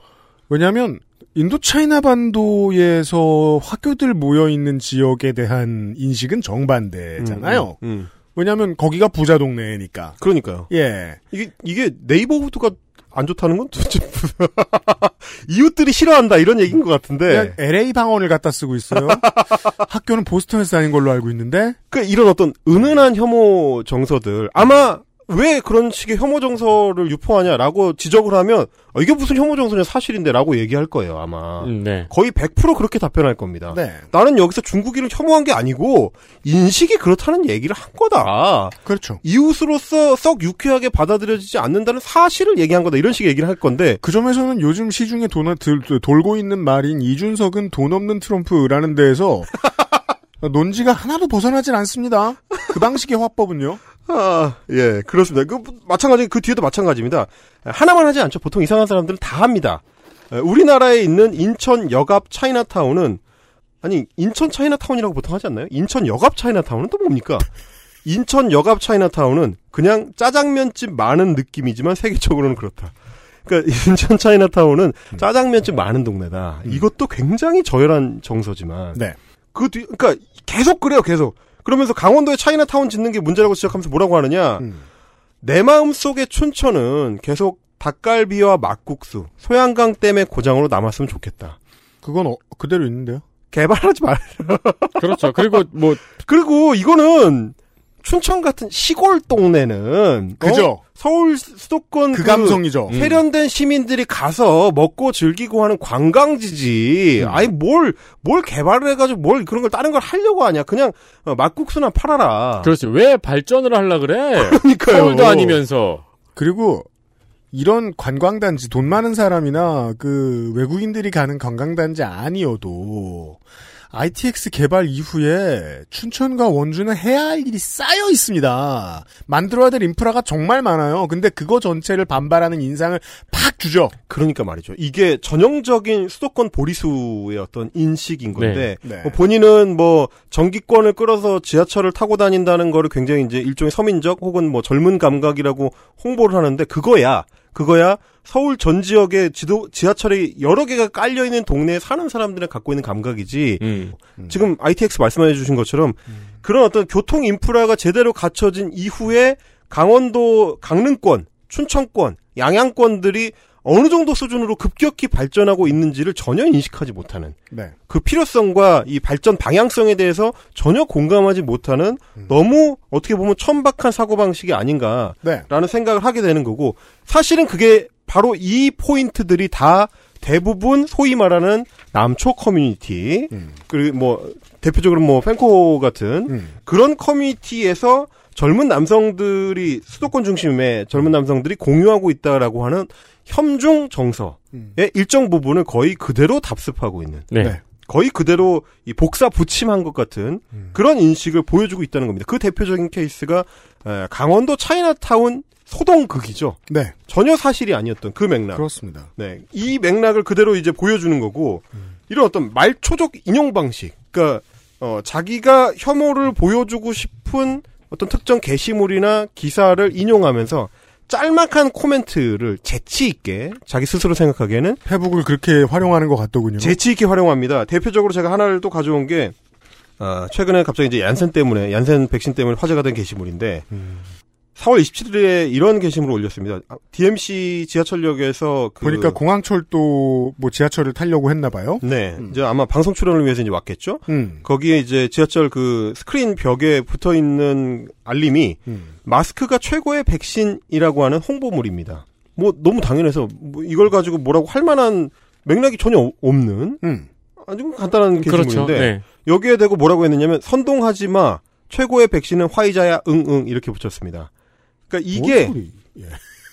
왜냐하면 인도 차이나 반도에서 화교들 모여 있는 지역에 대한 인식은 정반대잖아요. 음, 음. 왜냐하면 거기가 부자 동네니까. 그러니까요. 예. 이게 이게 네이버후드가 안 좋다는 건 도대체 이웃들이 싫어한다 이런 얘기인 것 같은데 LA 방언을 갖다 쓰고 있어요. 학교는 보스턴에서 다닌 걸로 알고 있는데. 그 이런 어떤 은은한 혐오 정서들 아마 왜 그런 식의 혐오 정서를 유포하냐라고 지적을 하면 어, 이게 무슨 혐오 정서냐 사실인데라고 얘기할 거예요 아마 음, 네. 거의 100% 그렇게 답변할 겁니다. 네. 나는 여기서 중국인을 혐오한 게 아니고 인식이 그렇다는 얘기를 한 거다. 그렇죠. 이웃으로서 썩 유쾌하게 받아들여지지 않는다는 사실을 얘기한 거다. 이런 식의 얘기를 할 건데 그 점에서는 요즘 시중에 도, 들, 돌고 있는 말인 이준석은 돈 없는 트럼프라는 데에서 논지가 하나도 벗어나질 않습니다. 그 방식의 화법은요. 아, 예, 그렇습니다. 그, 마찬가지, 그 뒤에도 마찬가지입니다. 하나만 하지 않죠. 보통 이상한 사람들은 다 합니다. 에, 우리나라에 있는 인천 여갑 차이나타운은, 아니, 인천 차이나타운이라고 보통 하지 않나요? 인천 여갑 차이나타운은 또 뭡니까? 인천 여갑 차이나타운은 그냥 짜장면집 많은 느낌이지만 세계적으로는 그렇다. 그러니까 인천 차이나타운은 짜장면집 많은 동네다. 이것도 굉장히 저열한 정서지만. 네. 그 뒤, 그러니까 계속 그래요, 계속. 그러면서 강원도에 차이나타운 짓는 게 문제라고 지적하면서 뭐라고 하느냐. 내 마음 속의 춘천은 계속 닭갈비와 막국수, 소양강 댐의 고장으로 남았으면 좋겠다. 그건 어, 그대로 있는데요. 개발하지 말. 그렇죠. 그리고 뭐 그리고 이거는 춘천 같은 시골 동네는 그죠. 어? 서울 수도권 그 감성이죠. 음. 세련된 시민들이 가서 먹고 즐기고 하는 관광지지. 음. 아니 뭘뭘 개발을 해가지고 뭘 그런 걸 다른 걸 하려고 하냐. 그냥 어, 막국수나 팔아라. 그렇지. 왜 발전을 하려 그래? 그러니까요. 서울도 아니면서. 그리고 이런 관광단지 돈 많은 사람이나 그 외국인들이 가는 관광단지 아니어도 ITX 개발 이후에 춘천과 원주는 해야 할 일이 쌓여 있습니다. 만들어야 될 인프라가 정말 많아요. 근데 그거 전체를 반발하는 인상을 팍 주죠. 그러니까 말이죠. 이게 전형적인 수도권 보리수의 어떤 인식인 건데 네. 네. 뭐 본인은 뭐 전기권을 끌어서 지하철을 타고 다닌다는 거를 굉장히 이제 일종의 서민적 혹은 뭐 젊은 감각이라고 홍보를 하는데 그거야. 그거야 서울 전 지역에 지도 지하철이 여러 개가 깔려 있는 동네에 사는 사람들이 갖고 있는 감각이지. 음. 지금 ITX 말씀해 주신 것처럼 그런 어떤 교통 인프라가 제대로 갖춰진 이후에 강원도 강릉권, 춘천권, 양양권들이 어느 정도 수준으로 급격히 발전하고 있는지를 전혀 인식하지 못하는 네. 그 필요성과 이 발전 방향성에 대해서 전혀 공감하지 못하는 음. 너무 어떻게 보면 천박한 사고방식이 아닌가라는 네. 생각을 하게 되는 거고 사실은 그게 바로 이 포인트들이 다 대부분 소위 말하는 남초 커뮤니티 음. 그리고 뭐 대표적으로 뭐 펨코 같은 음. 그런 커뮤니티에서 젊은 남성들이 수도권 중심의 젊은 남성들이 공유하고 있다라고 하는 혐중 정서의 일정 부분을 거의 그대로 답습하고 있는 네. 네. 거의 그대로 이 복사 붙임한 것 같은 음. 그런 인식을 보여주고 있다는 겁니다. 그 대표적인 케이스가 에, 강원도 차이나타운 소동극이죠. 네. 전혀 사실이 아니었던 그 맥락. 그렇습니다. 네. 이 맥락을 그대로 이제 보여주는 거고, 이런 어떤 말초적 인용 방식. 그러니까, 어, 자기가 혐오를 보여주고 싶은 어떤 특정 게시물이나 기사를 인용하면서 짤막한 코멘트를 재치 있게 자기 스스로 생각하기에는 페북을 그렇게 활용하는 것 같더군요. 재치 있게 활용합니다. 대표적으로 제가 하나를 또 가져온 게, 아, 최근에 갑자기 이제 얀센 때문에, 얀센 백신 때문에 화제가 된 게시물인데, 4월 27일에 이런 게시물을 올렸습니다. 아, DMC 지하철역에서 그 보니까 공항철도 뭐 지하철을 타려고 했나 봐요. 네, 이제 아마 방송 출연을 위해서 이제 왔겠죠. 음. 거기에 이제 지하철 그 스크린 벽에 붙어 있는 알림이 음. 마스크가 최고의 백신이라고 하는 홍보물입니다. 뭐 너무 당연해서 뭐 이걸 가지고 뭐라고 할 만한 맥락이 전혀 어- 없는 음. 아주 간단한 그렇죠. 게시물인데 네. 여기에 대고 뭐라고 했느냐면 선동하지 마 최고의 백신은 화이자야 응응 이렇게 붙였습니다. 그러니까 이게? 예.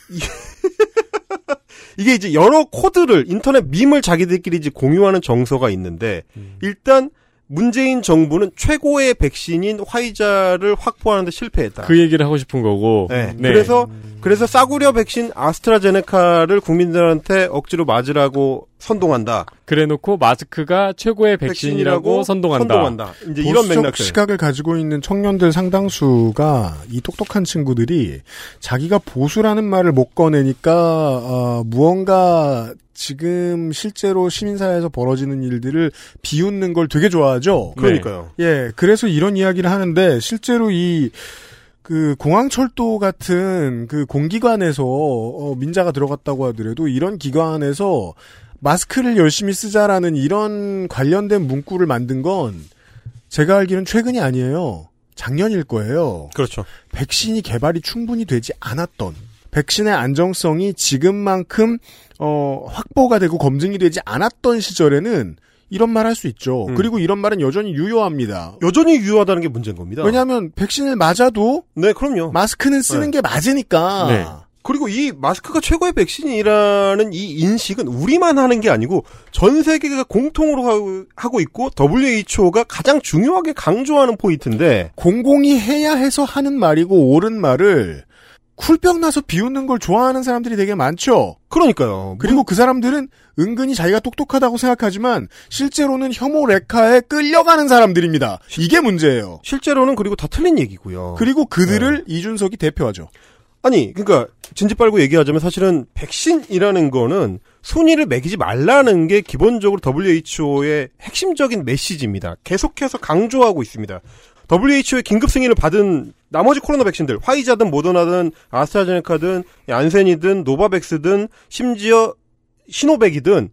이게 이제 여러 코드를 인터넷 밈을 자기들끼리 이제 공유하는 정서가 있는데 음. 일단 문재인 정부는 최고의 백신인 화이자를 확보하는데 실패했다. 그 얘기를 하고 싶은 거고. 네. 네. 그래서 그래서 싸구려 백신 아스트라제네카를 국민들한테 억지로 맞으라고 선동한다. 그래놓고 마스크가 최고의 백신이라고 선동한다. 이제 이런 맥락들. 시각을 가지고 있는 청년들 상당수가 이 똑똑한 친구들이 자기가 보수라는 말을 못 꺼내니까 어, 무언가 지금 실제로 시민사회에서 벌어지는 일들을 비웃는 걸 되게 좋아하죠. 그러니까요. 예, 그래서 이런 이야기를 하는데 실제로 이그 공항철도 같은 그 공기관에서 어, 민자가 들어갔다고 하더라도 이런 기관에서 마스크를 열심히 쓰자라는 이런 관련된 문구를 만든 건 제가 알기로는 최근이 아니에요. 작년일 거예요. 그렇죠. 백신이 개발이 충분히 되지 않았던 백신의 안정성이 지금만큼 어, 확보가 되고 검증이 되지 않았던 시절에는 이런 말 할 수 있죠. 음. 그리고 이런 말은 여전히 유효합니다. 여전히 유효하다는 게 문제인 겁니다. 왜냐하면 백신을 맞아도 네, 그럼요. 마스크는 쓰는 네. 게 맞으니까. 네. 그리고 이 마스크가 최고의 백신이라는 이 인식은 우리만 하는 게 아니고 전 세계가 공통으로 하고- 하고 있고 WHO가 가장 중요하게 강조하는 포인트인데 공공이 해야 해서 하는 말이고 옳은 말을 쿨병 나서 비웃는 걸 좋아하는 사람들이 되게 많죠. 그러니까요. 그리고 그 사람들은 은근히 자기가 똑똑하다고 생각하지만 실제로는 혐오 레카에 끌려가는 사람들입니다. 이게 문제예요. 실제로는 그리고 다 틀린 얘기고요. 그리고 그들을 이준석이 대표하죠. 아니, 그러니까 진지 빨고 얘기하자면 사실은 백신이라는 거는 손이를 매기지 말라는 게 기본적으로 WHO의 핵심적인 메시지입니다. 계속해서 강조하고 있습니다. WHO의 긴급 승인을 받은 나머지 코로나 백신들, 화이자든 모더나든 아스트라제네카든 안센이든 노바백스든 심지어 시노백이든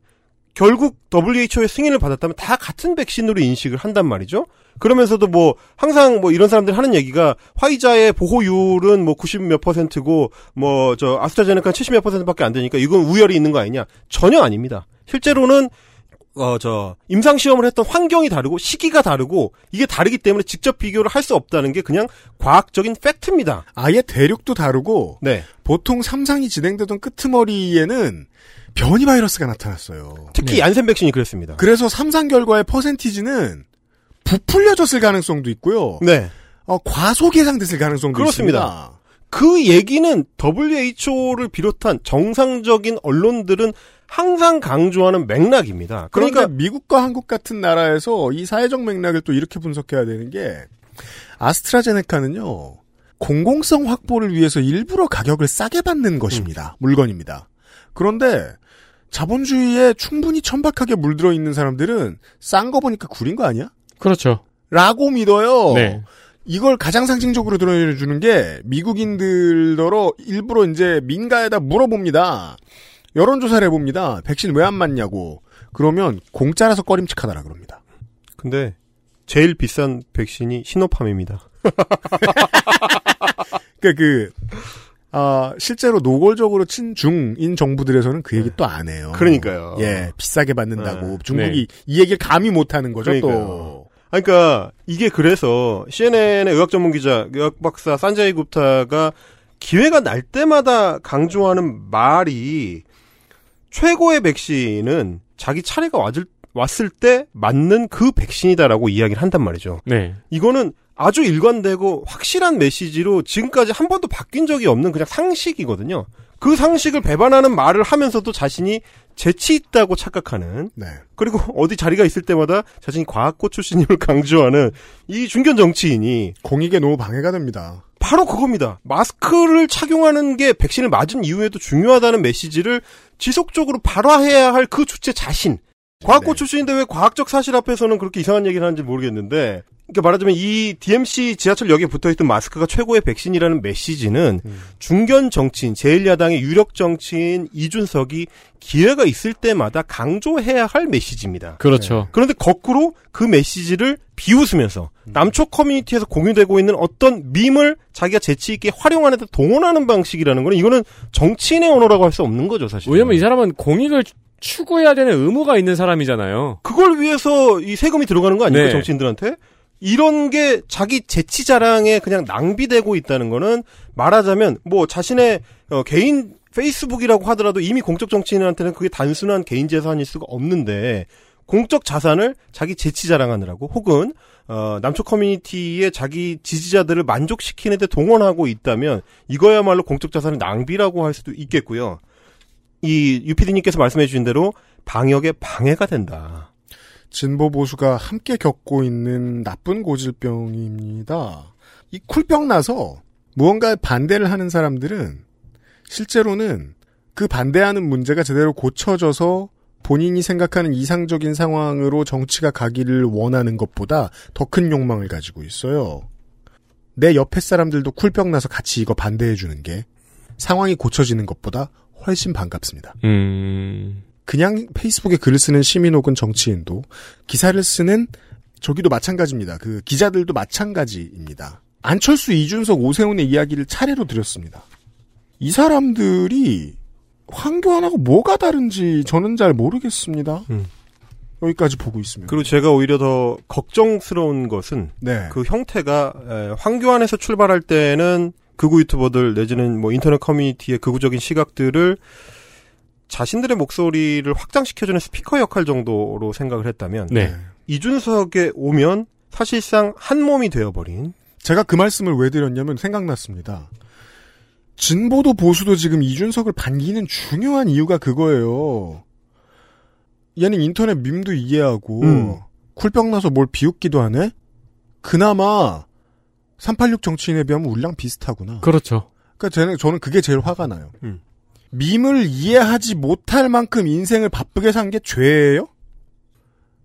결국 WHO의 승인을 받았다면 다 같은 백신으로 인식을 한단 말이죠. 그러면서도 뭐 항상 뭐 이런 사람들 하는 얘기가 화이자의 보호율은 뭐 90 몇 퍼센트고 뭐 저 아스트라제네카 70 몇 퍼센트밖에 안 되니까 이건 우열이 있는 거 아니냐? 전혀 아닙니다. 실제로는 어 저 임상 시험을 했던 환경이 다르고 시기가 다르고 이게 다르기 때문에 직접 비교를 할 수 없다는 게 그냥 과학적인 팩트입니다. 아예 대륙도 다르고 네. 보통 삼상이 진행되던 끄트머리에는 변이 바이러스가 나타났어요. 특히 얀센 백신이 그랬습니다. 그래서 삼상 결과의 퍼센티지는 부풀려졌을 가능성도 있고요. 네. 어, 과소 계상됐을 가능성도 그렇습니다. 있습니다. 그 얘기는 WHO를 비롯한 정상적인 언론들은 항상 강조하는 맥락입니다. 그러니까 그러니까 미국과 한국 같은 나라에서 이 사회적 맥락을 또 이렇게 분석해야 되는 게 아스트라제네카는요 공공성 확보를 위해서 일부러 가격을 싸게 받는 것입니다 물건입니다. 그런데 자본주의에 충분히 천박하게 물들어 있는 사람들은 싼 거 보니까 구린 거 아니야? 그렇죠. 라고 믿어요. 네. 이걸 가장 상징적으로 드러내주는 게 미국인들더러 일부러 이제 민가에다 물어봅니다. 여론조사를 해봅니다. 백신 왜 안 맞냐고. 그러면 공짜라서 꺼림칙하다라 그럽니다. 근데 제일 비싼 백신이 시노팜입니다. 그러니까 그 아, 실제로 노골적으로 친중인 정부들에서는 그 얘기 또 안 해요. 그러니까요. 예, 비싸게 받는다고 네. 중국이 이 얘기를 감히 못 하는 거죠, 또. 그러니까요. 아니, 그러니까 이게 그래서 CNN의 의학 전문 기자, 의학 박사 산자이 굽타가 기회가 날 때마다 강조하는 말이 최고의 백신은 자기 차례가 왔을, 왔을 때 맞는 그 백신이다라고 이야기를 한단 말이죠. 네. 이거는 아주 일관되고 확실한 메시지로 지금까지 한 번도 바뀐 적이 없는 그냥 상식이거든요. 그 상식을 배반하는 말을 하면서도 자신이 재치 있다고 착각하는 네. 그리고 어디 자리가 있을 때마다 자신이 과학고 출신임을 강조하는 이 중견 정치인이 공익에 너무 방해가 됩니다. 바로 그겁니다. 마스크를 착용하는 게 백신을 맞은 이후에도 중요하다는 메시지를 지속적으로 발화해야 할 그 주체 자신. 과학고 출신인데 왜 과학적 사실 앞에서는 그렇게 이상한 얘기를 하는지 모르겠는데, 그러니까 말하자면 이 DMC 지하철역에 붙어있던 마스크가 최고의 백신이라는 메시지는 중견 정치인, 제1야당의 유력 정치인 이준석이 기회가 있을 때마다 강조해야 할 메시지입니다. 그렇죠. 그런데 거꾸로 그 메시지를 비웃으면서 남초 커뮤니티에서 공유되고 있는 어떤 밈을 자기가 재치 있게 활용하는 데 동원하는 방식이라는 거는 이거는 정치인의 언어라고 할 수 없는 거죠, 사실. 왜냐면 이 사람은 공익을 추구해야 되는 의무가 있는 사람이잖아요. 그걸 위해서 이 세금이 들어가는 거 아닙니까, 네. 정치인들한테? 이런 게 자기 재치 자랑에 그냥 낭비되고 있다는 거는 말하자면 뭐 자신의 어, 개인 페이스북이라고 하더라도 이미 공적 정치인한테는 그게 단순한 개인 재산일 수가 없는데 공적 자산을 자기 재치 자랑하느라고 혹은 어, 남초 커뮤니티의 자기 지지자들을 만족시키는 데 동원하고 있다면 이거야말로 공적 자산의 낭비라고 할 수도 있겠고요. 이 유피디님께서 말씀해 주신 대로 방역에 방해가 된다. 진보 보수가 함께 겪고 있는 나쁜 고질병입니다. 이 쿨병 나서 무언가에 반대를 하는 사람들은 실제로는 그 반대하는 문제가 제대로 고쳐져서 본인이 생각하는 이상적인 상황으로 정치가 가기를 원하는 것보다 더 큰 욕망을 가지고 있어요. 내 옆에 사람들도 쿨병 나서 같이 이거 반대해 주는 게 상황이 고쳐지는 것보다 훨씬 반갑습니다. 음. 그냥 페이스북에 글을 쓰는 시민 혹은 정치인도 기사를 쓰는 저기도 마찬가지입니다. 그 기자들도 마찬가지입니다. 안철수, 이준석, 오세훈의 이야기를 차례로 드렸습니다. 이 사람들이 황교안하고 뭐가 다른지 저는 잘 모르겠습니다. 여기까지 보고 있습니다. 그리고 제가 오히려 더 걱정스러운 것은 네. 그 형태가 에, 황교안에서 출발할 때는 극우 유튜버들 내지는 뭐 인터넷 커뮤니티의 극우적인 시각들을 자신들의 목소리를 확장시켜주는 스피커 역할 정도로 생각을 했다면 네. 이준석에 오면 사실상 한 몸이 되어버린 제가 그 말씀을 왜 드렸냐면 생각났습니다. 진보도 보수도 지금 이준석을 반기는 중요한 이유가 그거예요. 얘는 인터넷 밈도 이해하고 음. 쿨병 나서 뭘 비웃기도 하네. 그나마 386 정치인에 비하면 우리랑 비슷하구나. 그렇죠. 그러니까 저는, 저는 그게 제일 화가 나요. 음. 밈을 이해하지 못할 만큼 인생을 바쁘게 산 게 죄예요?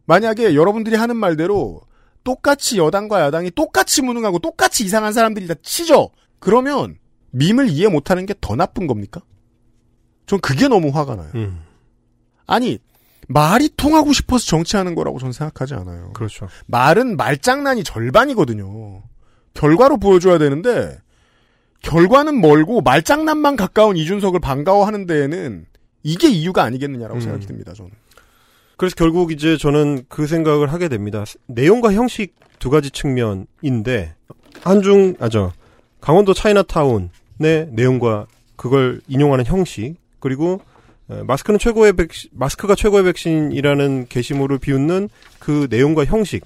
만약에 여러분들이 하는 말대로 똑같이 여당과 야당이 똑같이 무능하고 똑같이 이상한 사람들이 다 치죠. 그러면 밈을 이해 못하는 게 더 나쁜 겁니까? 전 그게 너무 화가 나요. 음. 아니 말이 통하고 싶어서 정치하는 거라고 저는 생각하지 않아요. 그렇죠. 말은 말장난이 절반이거든요. 결과로 보여줘야 되는데 결과는 멀고 말장난만 가까운 이준석을 반가워하는 데에는 이게 이유가 아니겠느냐라고 음. 생각이 듭니다. 저는. 그래서 결국 이제 저는 그 생각을 하게 됩니다. 내용과 형식 두 가지 측면인데 한중 아저 강원도 차이나타운의 내용과 그걸 인용하는 형식 그리고 에, 마스크는 최고의 백신 마스크가 최고의 백신이라는 게시물을 비웃는 그 내용과 형식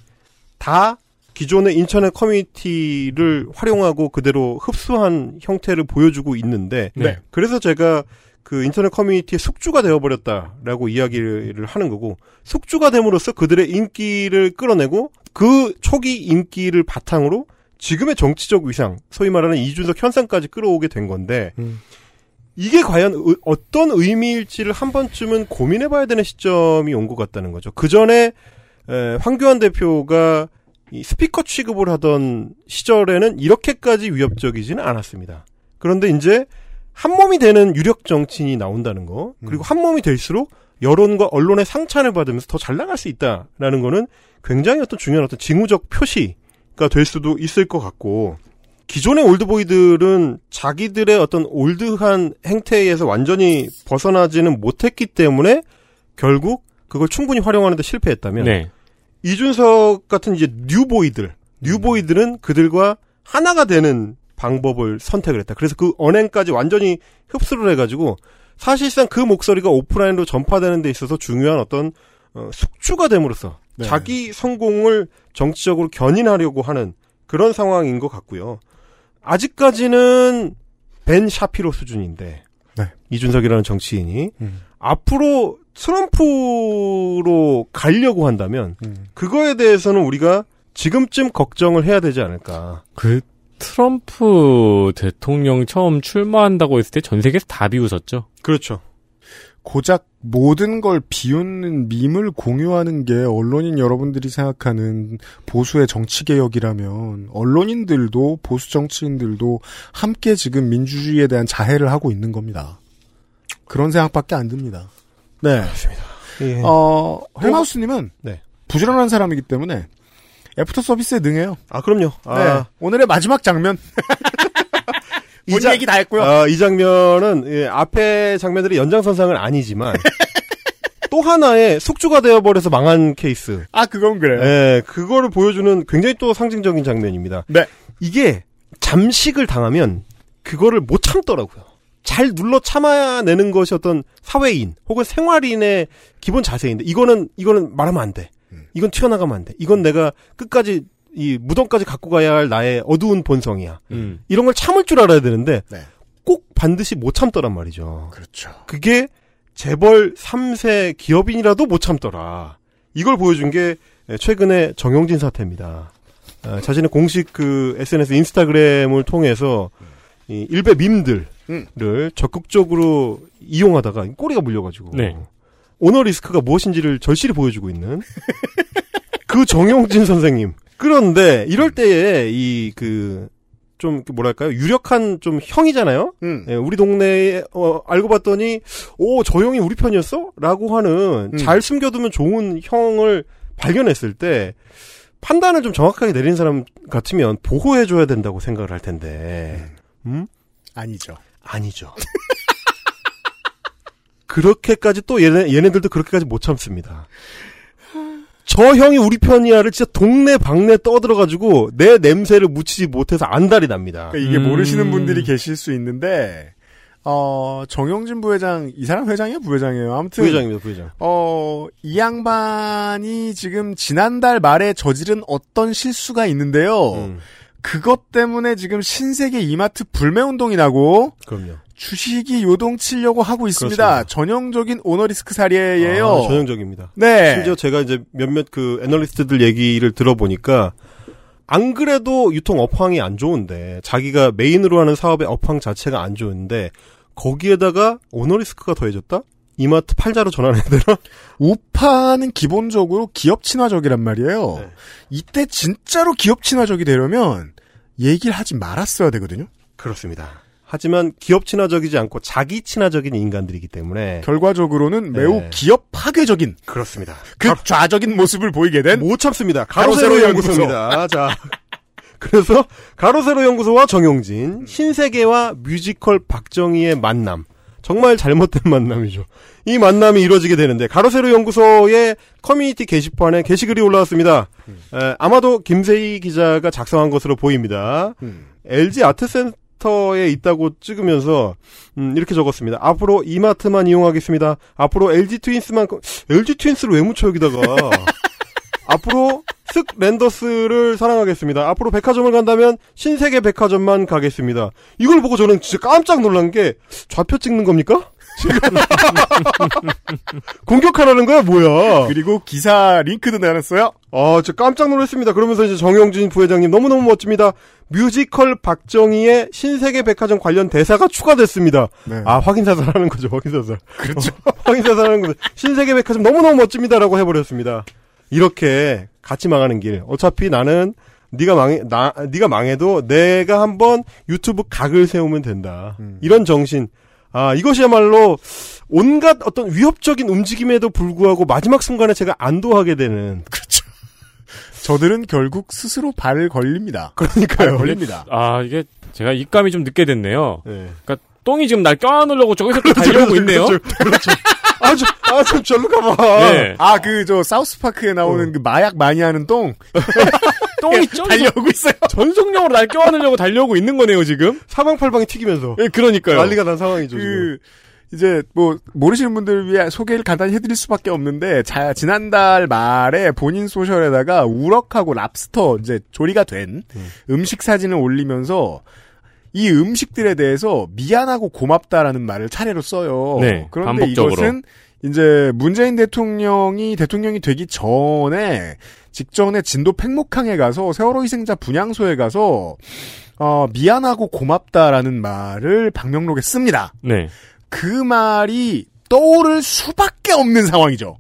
다 기존의 인터넷 커뮤니티를 활용하고 그대로 흡수한 형태를 보여주고 있는데 네. 그래서 제가 그 인터넷 커뮤니티의 숙주가 되어버렸다라고 이야기를 하는 거고 숙주가 됨으로써 그들의 인기를 끌어내고 그 초기 인기를 바탕으로 지금의 정치적 위상, 소위 말하는 이준석 현상까지 끌어오게 된 건데 이게 과연 의- 어떤 의미일지를 한 번쯤은 고민해봐야 되는 시점이 온 것 같다는 거죠. 그 전에 황교안 대표가 이 스피커 취급을 하던 시절에는 이렇게까지 위협적이지는 않았습니다. 그런데 이제 한 몸이 되는 유력 정치인이 나온다는 거, 그리고 한 몸이 될수록 여론과 언론의 상찬을 받으면서 더 잘 나갈 수 있다라는 거는 굉장히 어떤 중요한 어떤 징후적 표시가 될 수도 있을 것 같고, 기존의 올드보이들은 자기들의 어떤 올드한 행태에서 완전히 벗어나지는 못했기 때문에 결국 그걸 충분히 활용하는데 실패했다면 네. 이준석 같은 이제 뉴보이들, 뉴보이들은 그들과 하나가 되는 방법을 선택을 했다. 그래서 그 언행까지 완전히 흡수를 해가지고 사실상 그 목소리가 오프라인으로 전파되는 데 있어서 중요한 어떤 어, 숙주가 됨으로써 네. 자기 성공을 정치적으로 견인하려고 하는 그런 상황인 것 같고요. 아직까지는 벤 샤피로 수준인데 네. 이준석이라는 정치인이 음. 앞으로 트럼프로 가려고 한다면 음. 그거에 대해서는 우리가 지금쯤 걱정을 해야 되지 않을까. 그 트럼프 대통령 처음 출마한다고 했을 때 전 세계에서 다 비웃었죠. 그렇죠. 고작 모든 걸 비웃는 밈을 공유하는 게 언론인 여러분들이 생각하는 보수의 정치 개혁이라면 언론인들도 보수 정치인들도 함께 지금 민주주의에 대한 자해를 하고 있는 겁니다. 그런 생각밖에 안 듭니다. 네. 예. 어, 헬마우스님은 네. 부지런한 사람이기 때문에 애프터 서비스에 능해요. 아, 그럼요. 아. 네. 오늘의 마지막 장면. 본 자- 얘기 다 했고요. 아, 이 장면은 예, 앞에 장면들이 연장선상은 아니지만 또 하나의 숙주가 되어버려서 망한 케이스. 아, 그건 그래요. 예, 그거를 보여주는 굉장히 또 상징적인 장면입니다. 네. 이게 잠식을 당하면 그거를 못 참더라고요. 잘 눌러 참아내는 것이 어떤 사회인 혹은 생활인의 기본 자세인데 이거는 이거는 말하면 안 돼. 이건 튀어나가면 안 돼. 이건 내가 끝까지 이 무덤까지 갖고 가야 할 나의 어두운 본성이야. 음. 이런 걸 참을 줄 알아야 되는데 네. 꼭 반드시 못 참더란 말이죠. 그렇죠. 그게 재벌 3세 기업인이라도 못 참더라. 이걸 보여준 게 최근에 정용진 사태입니다. 아, 자신의 공식 그 SNS 인스타그램을 통해서 이 일베 밈들을 음. 적극적으로 이용하다가 꼬리가 물려가지고 네. 오너 리스크가 무엇인지를 절실히 보여주고 있는 그 정용진 선생님. 그런데 이럴 때에 이그 좀 뭐랄까요 유력한 좀 형이잖아요. 음. 예, 우리 동네에 어, 알고 봤더니 오저 형이 우리 편이었어?라고 하는 음. 잘 숨겨두면 좋은 형을 발견했을 때 판단을 좀 정확하게 내리는 사람 같으면 보호해줘야 된다고 생각을 할 텐데, 음? 아니죠. 아니죠. 그렇게까지 또 얘네, 얘네들도 그렇게까지 못 참습니다. 저 형이 우리 편이야를 진짜 동네 방네 떠들어가지고 내 냄새를 묻히지 못해서 안달이 납니다. 그러니까 이게 음. 모르시는 분들이 계실 수 있는데 어 정영진 부회장 이 사람 회장이에요 부회장이에요 아무튼 부회장입니다, 부회장. 어 이 양반이 지금 지난달 말에 저지른 어떤 실수가 있는데요 음. 그것 때문에 지금 신세계 이마트 불매운동이 나고 그럼요. 주식이 요동치려고 하고 있습니다 그렇습니다. 전형적인 오너리스크 사례예요 아, 전형적입니다. 네. 심지어 제가 이제 몇몇 그 애널리스트들 얘기를 들어보니까 안 그래도 유통 업황이 안 좋은데 자기가 메인으로 하는 사업의 업황 자체가 안 좋은데 거기에다가 오너리스크가 더해졌다? 이마트 팔자로 전환해야 되나? 우파는 기본적으로 기업 친화적이란 말이에요. 네. 이때 진짜로 기업 친화적이 되려면 얘기를 하지 말았어야 되거든요. 그렇습니다. 하지만 기업 친화적이지 않고 자기 친화적인 인간들이기 때문에 결과적으로는 매우 네. 기업 파괴적인 그렇습니다. 극좌적인 모습을 보이게 된 못 참습니다. 가로세로 가로세로 연구소. 연구소입니다. 자. 그래서 가로세로 연구소와 정용진, 신세계와 뮤지컬 박정희의 만남. 정말 잘못된 만남이죠. 이 만남이 이루어지게 되는데 가로세로 연구소의 커뮤니티 게시판에 게시글이 올라왔습니다. 에, 아마도 김세의 기자가 작성한 것으로 보입니다. LG 아트센터에 있다고 찍으면서 음, 이렇게 적었습니다. 앞으로 이마트만 이용하겠습니다. 앞으로 LG 트윈스만 LG 트윈스를 왜 묻혀 여기다가 앞으로 쓱 랜더스를 사랑하겠습니다. 앞으로 백화점을 간다면 신세계 백화점만 가겠습니다. 이걸 보고 저는 진짜 깜짝 놀란 게 좌표 찍는 겁니까? 지금 공격하라는 거야 뭐야? 그리고 기사 링크도 내놨어요. 아, 저 깜짝 놀랐습니다. 그러면서 이제 정영진 부회장님 너무너무 멋집니다. 뮤지컬 박정희의 신세계 백화점 관련 대사가 추가됐습니다. 네. 아, 확인사살 하는 거죠, 확인사살. 그렇죠. 확인사살 하는 거죠. 신세계 백화점 너무너무 멋집니다라고 해버렸습니다. 이렇게 같이 망하는 길. 어차피 나는 네가 망해, 나, 네가 망해도 내가 한번 유튜브 각을 세우면 된다. 이런 정신. 아, 이것이야말로 온갖 어떤 위협적인 움직임에도 불구하고 마지막 순간에 제가 안도하게 되는. 그렇죠. 저들은 결국 스스로 발을 걸립니다. 그러니까요. 발 걸립니다. 아 이게 제가 입감이 좀 늦게 됐네요. 네. 그러니까 똥이 지금 날 껴안으려고 저기서 또 달려오고 있네요. 그렇죠. 아, 좀, 아, 좀 절로 가봐. 네. 아, 그, 저, 사우스파크에 나오는 그 마약 많이 하는 똥. 똥이 쪄 달려오고 있어요. 전속력으로 날 껴안으려고 달려오고 있는 거네요 지금. 사방팔방이 튀기면서. 예, 그러니까요. 난리가 난 상황이죠, 지금. 그, 이제, 뭐, 모르시는 분들을 위해 소개를 간단히 해드릴 수밖에 없는데, 자, 지난달 말에 본인 소셜에다가 우럭하고 랍스터, 이제, 조리가 된 음. 식 사진을 올리면서, 이 음식들에 대해서 미안하고 고맙다라는 말을 차례로 써요. 네, 그런데 반복적으로. 이것은 이제 문재인 대통령이 대통령이 되기 전에 직전에 진도 팽목항에 가서 세월호 희생자 분향소에 가서 어, 미안하고 고맙다라는 말을 방명록에 씁니다. 네. 그 말이 떠오를 수밖에 없는 상황이죠.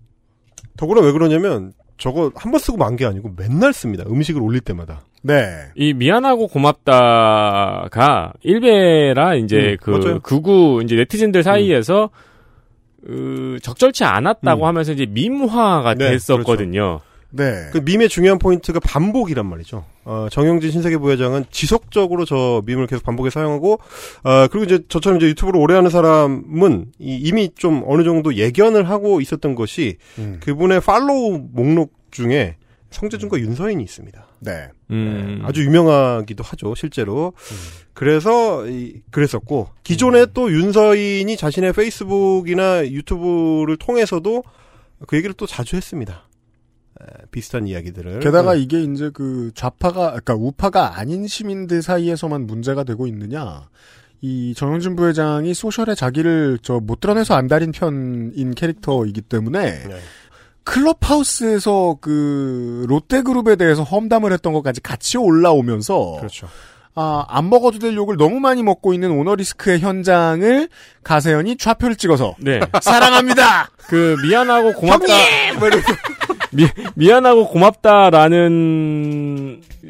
더구나 왜 그러냐면 저거 한 번 쓰고 만 게 아니고 맨날 씁니다. 음식을 올릴 때마다. 네. 이 미안하고 고맙다가 일베라 이제 음, 그 맞아요. 극우 이제 네티즌들 사이에서 그 적절치 않았다고 음. 하면서 이제 밈화가 네, 됐었거든요. 네. 그 밈의 중요한 포인트가 반복이란 말이죠. 어, 정영진 신세계 부회장은 지속적으로 저 밈을 계속 반복해 사용하고, 어, 그리고 이제 저처럼 이제 유튜브를 오래 하는 사람은 이, 이미 좀 어느 정도 예견을 하고 있었던 것이 음. 그분의 팔로우 목록 중에 성재준과 윤서인이 있습니다. 네. 음. 아주 유명하기도 하죠, 실제로. 그래서, 이, 그랬었고, 기존에 또 윤서인이 자신의 페이스북이나 유튜브를 통해서도 그 얘기를 또 자주 했습니다. 에, 비슷한 이야기들을. 게다가 네. 이게 이제 그 좌파가, 그러니까 우파가 아닌 시민들 사이에서만 문제가 되고 있느냐. 이 정영진 부회장이 소셜에 자기를 저 못 드러내서 안달인 편인 캐릭터이기 때문에 네. 클럽하우스에서 그 롯데그룹에 대해서 험담을 했던 것까지 같이 올라오면서 그렇죠. 아, 안 먹어도 될 욕을 너무 많이 먹고 있는 오너리스크의 현장을 가세연이 좌표를 찍어서 네. 사랑합니다. 그 미안하고 고맙다. 뭐 미, 미안하고 고맙다라는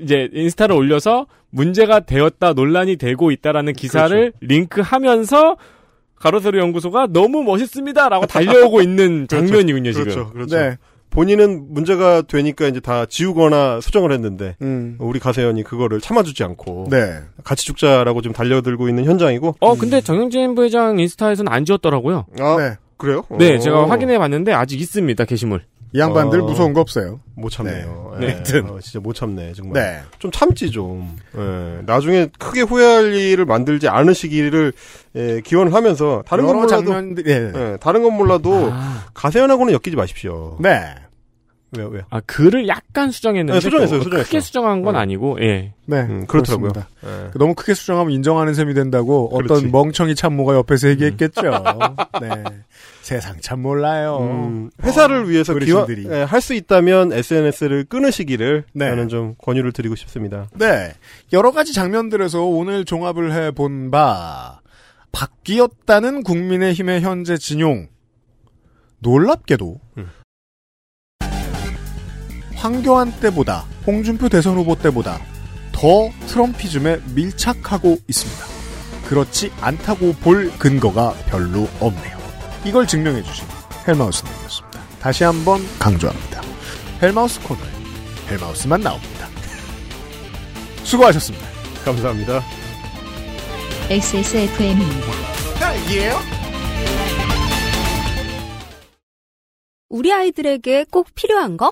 이제 인스타를 올려서 문제가 되었다 논란이 되고 있다라는 기사를 링크하면서 가로세로 연구소가 너무 멋있습니다라고 달려오고 있는 장면이군요 지금. 그렇죠. 그렇죠. 본인은 문제가 되니까 이제 다 지우거나 수정을 했는데 우리 가세연이 그거를 참아주지 않고 네. 같이 죽자라고 좀 달려들고 있는 현장이고. 어 근데 정영진 부회장 인스타에서는 안 지웠더라고요. 아, 네. 그래요? 네, 어. 제가 확인해 봤는데 아직 있습니다 게시물. 이 양반들 어. 무서운 거 없어요. 못 참네요. 네. 예. 하여튼. 어, 진짜 못 참네 정말. 네. 좀 참지 좀. 예. 나중에 크게 후회할 일을 만들지 않으시기를 예, 기원을 하면서 다른 건 몰라도 장면들- 예. 예, 다른 건 몰라도 가세연하고는 엮이지 마십시오. 네. 왜요, 왜요? 아 글을 약간 수정했는데 네, 수정했어요, 또 수정했어요. 크게 수정한 건 네. 아니고 예. 네, 음, 그렇더라고요. 그렇습니다. 예. 너무 크게 수정하면 인정하는 셈이 된다고 그렇지. 어떤 멍청이 참모가 옆에서 얘기했겠죠. 네. 세상 참 몰라요. 음, 회사를 위해서 기원 어르신들이. 할수 있다면 SNS를 끊으시기를 네. 저는 좀 권유를 드리고 싶습니다. 네. 여러 가지 장면들에서 오늘 종합을 해 본 바, 바뀌었다는 국민의힘의 현재 진용. 놀랍게도, 황교안 때보다, 홍준표 대선 후보 때보다 더 트럼피즘에 밀착하고 있습니다. 그렇지 않다고 볼 근거가 별로 없네요. 이걸 증명해 주신 헬마우스님이었습니다. 다시 한번 강조합니다. 헬마우스 코너에 헬마우스만 나옵니다. 수고하셨습니다. 감사합니다. XSFM입니다. 우리 아이들에게 꼭 필요한 거?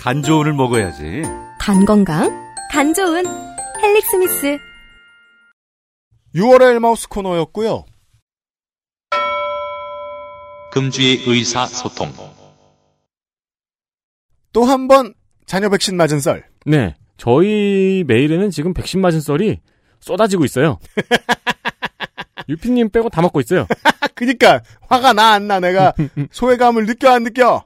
간 좋은을 먹어야지. 간 건강 간 좋은 헬릭 스미스 6월의 헬마우스 코너였고요. 금주의 의사소통. 또 한 번 잔여 백신 맞은 썰. 네. 저희 메일에는 지금 백신 맞은 썰이 쏟아지고 있어요. 유피님 빼고 다 맞고 있어요. 그니까 화가 나 안 나 내가 소외감을 느껴 안 느껴?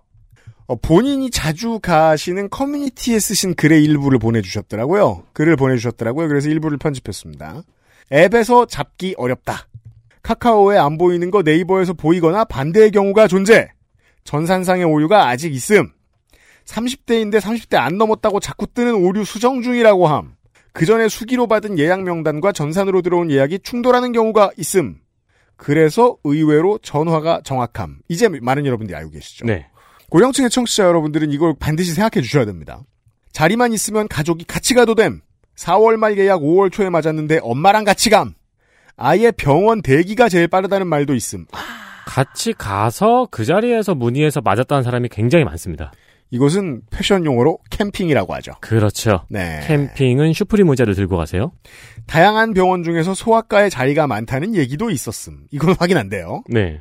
어, 본인이 자주 가시는 커뮤니티에 쓰신 글의 일부를 보내주셨더라고요. 글을 보내주셨더라고요. 그래서 일부를 편집했습니다. 앱에서 잡기 어렵다. 카카오에 안 보이는 거 네이버에서 보이거나 반대의 경우가 존재. 전산상의 오류가 아직 있음. 30대인데 30대 안 넘었다고 자꾸 뜨는 오류 수정 중이라고 함. 그 전에 수기로 받은 예약 명단과 전산으로 들어온 예약이 충돌하는 경우가 있음. 그래서 의외로 전화가 정확함. 이제 많은 여러분들이 알고 계시죠. 네. 고령층의 청취자 여러분들은 이걸 반드시 생각해 주셔야 됩니다. 자리만 있으면 가족이 같이 가도 됨. 4월 말 예약 5월 초에 맞았는데 엄마랑 같이 감. 아예 병원 대기가 제일 빠르다는 말도 있음. 같이 가서 그 자리에서 문의해서 맞았다는 사람이 굉장히 많습니다. 이것은 패션 용어로 캠핑이라고 하죠. 그렇죠. 네. 캠핑은 슈프림 모자를 들고 가세요. 다양한 병원 중에서 소아과에 자리가 많다는 얘기도 있었음. 이건 확인 안 돼요. 네.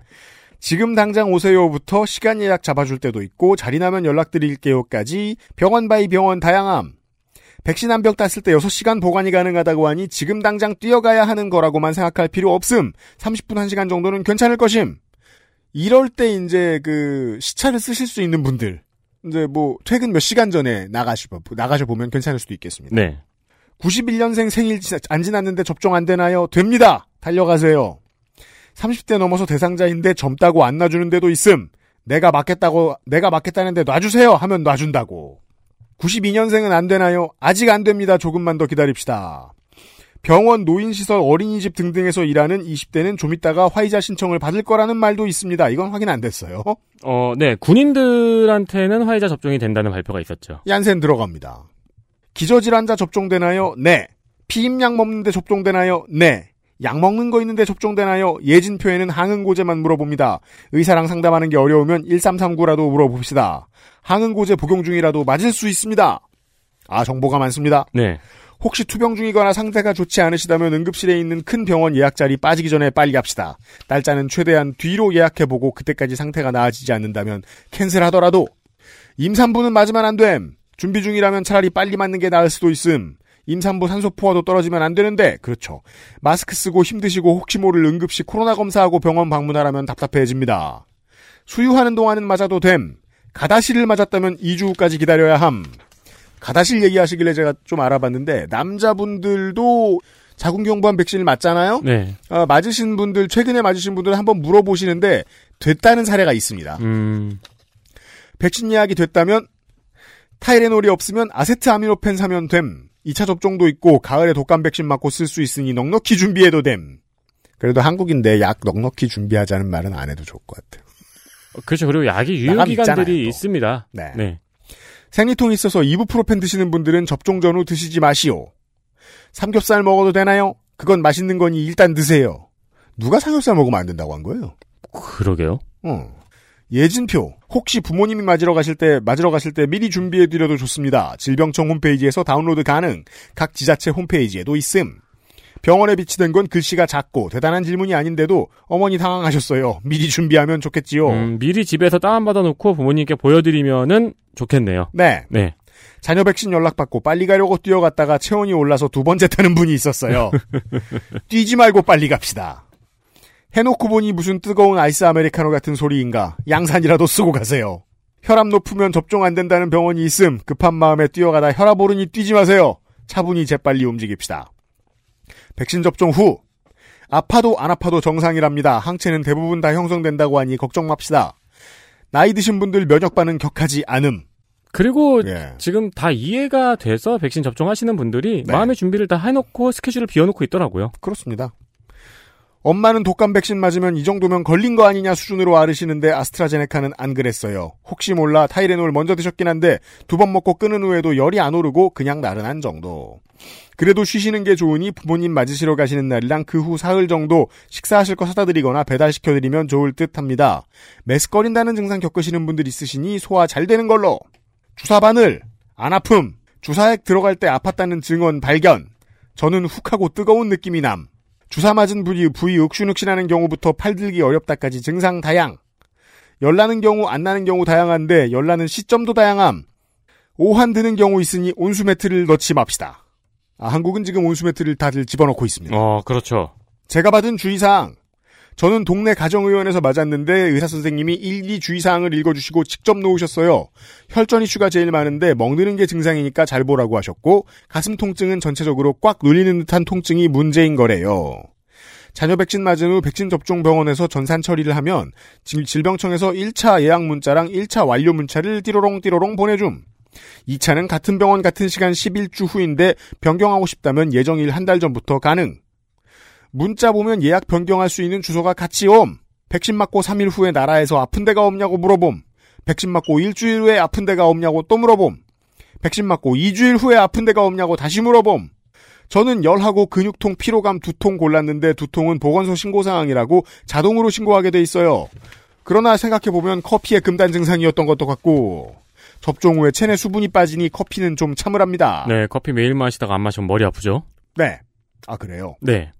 지금 당장 오세요부터 시간 예약 잡아줄 때도 있고 자리 나면 연락드릴게요까지 병원 by 병원 다양함. 백신 한 병 땄을 때 6시간 보관이 가능하다고 하니 지금 당장 뛰어가야 하는 거라고만 생각할 필요 없음. 30분 1시간 정도는 괜찮을 것임. 이럴 때 이제 그 시차를 쓰실 수 있는 분들 이제 뭐 퇴근 몇 시간 전에 나가시 나가셔 보면 괜찮을 수도 있겠습니다. 네. 91년생 생일 지- 안 지났는데 접종 안 되나요? 됩니다. 달려가세요. 30대 넘어서 대상자인데 젊다고 안 놔주는 데도 있음. 내가 맞겠다고 내가 맞겠다는데 놔주세요 하면 놔준다고. 92년생은 안 되나요? 아직 안 됩니다. 조금만 더 기다립시다. 병원, 노인시설, 어린이집 등등에서 일하는 20대는 좀 이따가 화이자 신청을 받을 거라는 말도 있습니다. 이건 확인 안 됐어요. 어, 네. 군인들한테는 화이자 접종이 된다는 발표가 있었죠. 얀센 들어갑니다. 기저질환자 접종되나요? 네. 피임약 먹는데 접종되나요? 네. 약 먹는 거 있는데 접종되나요? 예진표에는 항응고제만 물어봅니다. 의사랑 상담하는 게 어려우면 1339라도 물어봅시다. 항응고제 복용 중이라도 맞을 수 있습니다. 아, 정보가 많습니다. 네. 혹시 투병 중이거나 상태가 좋지 않으시다면 응급실에 있는 큰 병원 예약 자리 빠지기 전에 빨리 합시다. 날짜는 최대한 뒤로 예약해보고 그때까지 상태가 나아지지 않는다면 캔슬하더라도 임산부는 맞으면 안 됨. 준비 중이라면 차라리 빨리 맞는 게 나을 수도 있음. 임산부 산소 포화도 떨어지면 안 되는데 그렇죠. 마스크 쓰고 힘드시고 혹시 모를 응급시 코로나 검사하고 병원 방문하라면 답답해집니다. 수유하는 동안은 맞아도 됨. 가다실을 맞았다면 2주 후까지 기다려야 함. 가다실 얘기하시길래 제가 좀 알아봤는데 남자분들도 자궁경부암 백신을 맞잖아요. 네. 어, 맞으신 분들 최근에 맞으신 분들 한번 물어보시는데 됐다는 사례가 있습니다. 음. 백신 예약이 됐다면 타이레놀이 없으면 아세트아미노펜 사면 됨. 2차 접종도 있고 가을에 독감 백신 맞고 쓸 수 있으니 넉넉히 준비해도 됨. 그래도 한국인데 약 넉넉히 준비하자는 말은 안 해도 좋을 것 같아요. 어, 그렇죠. 그리고 약이 유효 기간들이 있잖아요, 또. 있습니다. 네. 생리통 있어서 이부프로펜 드시는 분들은 접종 전후 드시지 마시오. 삼겹살 먹어도 되나요? 그건 맛있는 거니 일단 드세요. 누가 삼겹살 먹으면 안 된다고 한 거예요? 그러게요. 어. 예진표. 혹시 부모님이 맞으러 가실 때 맞으러 가실 때 미리 준비해 드려도 좋습니다. 질병청 홈페이지에서 다운로드 가능. 각 지자체 홈페이지에도 있음. 병원에 비치된 건 글씨가 작고 대단한 질문이 아닌데도 어머니 당황하셨어요. 미리 준비하면 좋겠지요. 음, 미리 집에서 다운받아 놓고 부모님께 보여드리면은 좋겠네요. 네. 네. 자녀 백신 연락받고 빨리 가려고 뛰어갔다가 체온이 올라서 두 번째 타는 분이 있었어요. 뛰지 말고 빨리 갑시다. 해놓고 보니 무슨 뜨거운 아이스 아메리카노 같은 소리인가. 양산이라도 쓰고 가세요. 혈압 높으면 접종 안 된다는 병원이 있음. 급한 마음에 뛰어가다 혈압 오르니 뛰지 마세요. 차분히 재빨리 움직입시다. 백신 접종 후 아파도 안 아파도 정상이랍니다. 항체는 대부분 다 형성된다고 하니 걱정 맙시다. 나이 드신 분들 면역 반응 격하지 않음. 그리고 예. 지금 다 이해가 돼서 백신 접종하시는 분들이 네. 마음의 준비를 다 해놓고 스케줄을 비워놓고 있더라고요. 그렇습니다. 엄마는 독감 백신 맞으면 이 정도면 걸린 거 아니냐 수준으로 앓으시는데 아스트라제네카는 안 그랬어요. 혹시 몰라 타이레놀 먼저 드셨긴 한데 두 번 먹고 끊은 후에도 열이 안 오르고 그냥 나른한 정도. 그래도 쉬시는 게 좋으니 부모님 맞으시러 가시는 날이랑 그 후 사흘 정도 식사하실 거 사다 드리거나 배달시켜 드리면 좋을 듯 합니다. 메스꺼린다는 증상 겪으시는 분들 있으시니 소화 잘 되는 걸로. 주사 바늘, 안 아픔, 주사액 들어갈 때 아팠다는 증언 발견. 저는 훅 하고 뜨거운 느낌이 남. 주사 맞은 부위, 부위 윽신욱신하는 경우부터 팔들기 어렵다까지 증상 다양. 열 나는 경우, 안 나는 경우 다양한데 열 나는 시점도 다양함. 오한 드는 경우 있으니 온수 매트를 넣지 맙시다. 아, 한국은 지금 온수 매트를 다들 집어넣고 있습니다. 어, 그렇죠. 제가 받은 주의사항. 저는 동네 가정의원에서 맞았는데 의사 선생님이 일기 주의사항을 읽어주시고 직접 놓으셨어요. 혈전 이슈가 제일 많은데 먹는 게 증상이니까 잘 보라고 하셨고 가슴 통증은 전체적으로 꽉 눌리는 듯한 통증이 문제인 거래요. 자녀 백신 맞은 후 백신 접종 병원에서 전산 처리를 하면 질- 질병청에서 1차 예약 문자랑 1차 완료 문자를 띠로롱 띠로롱 보내줌. 2차는 같은 병원 같은 시간 11주 후인데 변경하고 싶다면 예정일 한 달 전부터 가능. 문자 보면 예약 변경할 수 있는 주소가 같이 옴. 백신 맞고 3일 후에 나라에서 아픈 데가 없냐고 물어봄. 백신 맞고 일주일 후에 아픈 데가 없냐고 또 물어봄. 백신 맞고 2주일 후에 아픈 데가 없냐고 다시 물어봄. 저는 열하고 근육통, 피로감 두통 골랐는데 두 통은 보건소 신고 사항이라고 자동으로 신고하게 돼 있어요. 그러나 생각해보면 커피의 금단 증상이었던 것도 같고 접종 후에 체내 수분이 빠지니 커피는 좀 참으랍니다. 네, 커피 매일 마시다가 안 마시면 머리 아프죠? 네. 아 그래요? 네.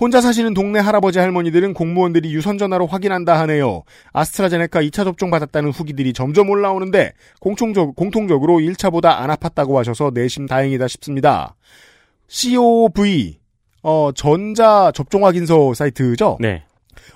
혼자 사시는 동네 할아버지 할머니들은 공무원들이 유선 전화로 확인한다 하네요. 아스트라제네카 2차 접종 받았다는 후기들이 점점 올라오는데 공통적, 공통적으로 1차보다 안 아팠다고 하셔서 내심 다행이다 싶습니다. COV 어, 전자 접종 확인서 사이트죠? 네.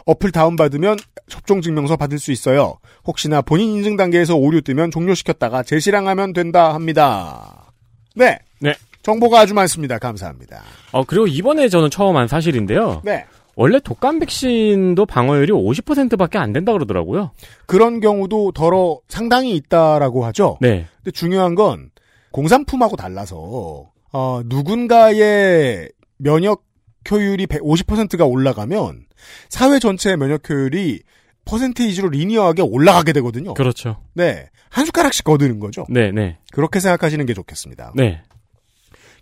어플 다운받으면 접종 증명서 받을 수 있어요. 혹시나 본인 인증 단계에서 오류 뜨면 종료시켰다가 재실행하면 된다 합니다. 네. 네. 정보가 아주 많습니다. 감사합니다. 어, 그리고 이번에 저는 처음 한 사실인데요. 네. 원래 독감 백신도 방어율이 50%밖에 안 된다 그러더라고요. 그런 경우도 덜어 상당히 있다라고 하죠. 네. 근데 중요한 건 공산품하고 달라서 어, 누군가의 면역 효율이 50%가 올라가면 사회 전체의 면역 효율이 퍼센테이지로 리니어하게 올라가게 되거든요. 그렇죠. 네. 한 숟가락씩 거두는 거죠. 네, 네. 그렇게 생각하시는 게 좋겠습니다. 네.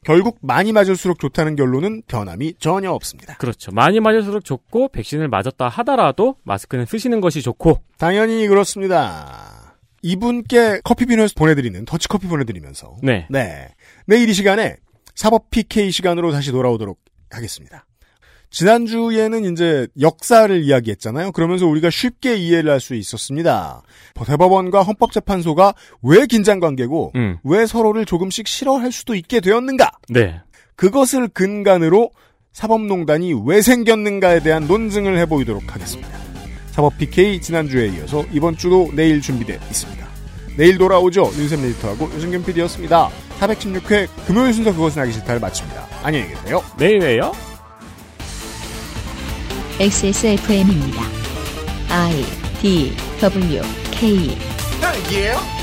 결국 많이 맞을수록 좋다는 결론은 변함이 전혀 없습니다. 그렇죠. 많이 맞을수록 좋고 백신을 맞았다 하더라도 마스크는 쓰시는 것이 좋고 당연히 그렇습니다. 이분께 커피 비누에서 보내드리는 더치커피 보내드리면서 네. 네. 내일 이 시간에 사법 PK 시간으로 다시 돌아오도록 하겠습니다. 지난주에는 이제 역사를 이야기했잖아요. 그러면서 우리가 쉽게 이해를 할 수 있었습니다. 대법원과 헌법재판소가 왜 긴장 관계고 음. 왜 서로를 조금씩 싫어할 수도 있게 되었는가? 네. 그것을 근간으로 사법농단이 왜 생겼는가에 대한 논증을 해보이도록 하겠습니다. 사법 PK 지난주에 이어서 이번 주도 내일 준비되어 있습니다. 내일 돌아오죠. 윤샘 리디터하고 유승균 PD였습니다. 416회 금요일 순서 그것은 하기 싫다를 마칩니다. 안녕히 계세요. 내일 봬요. XSFM입니다. I D W K 예?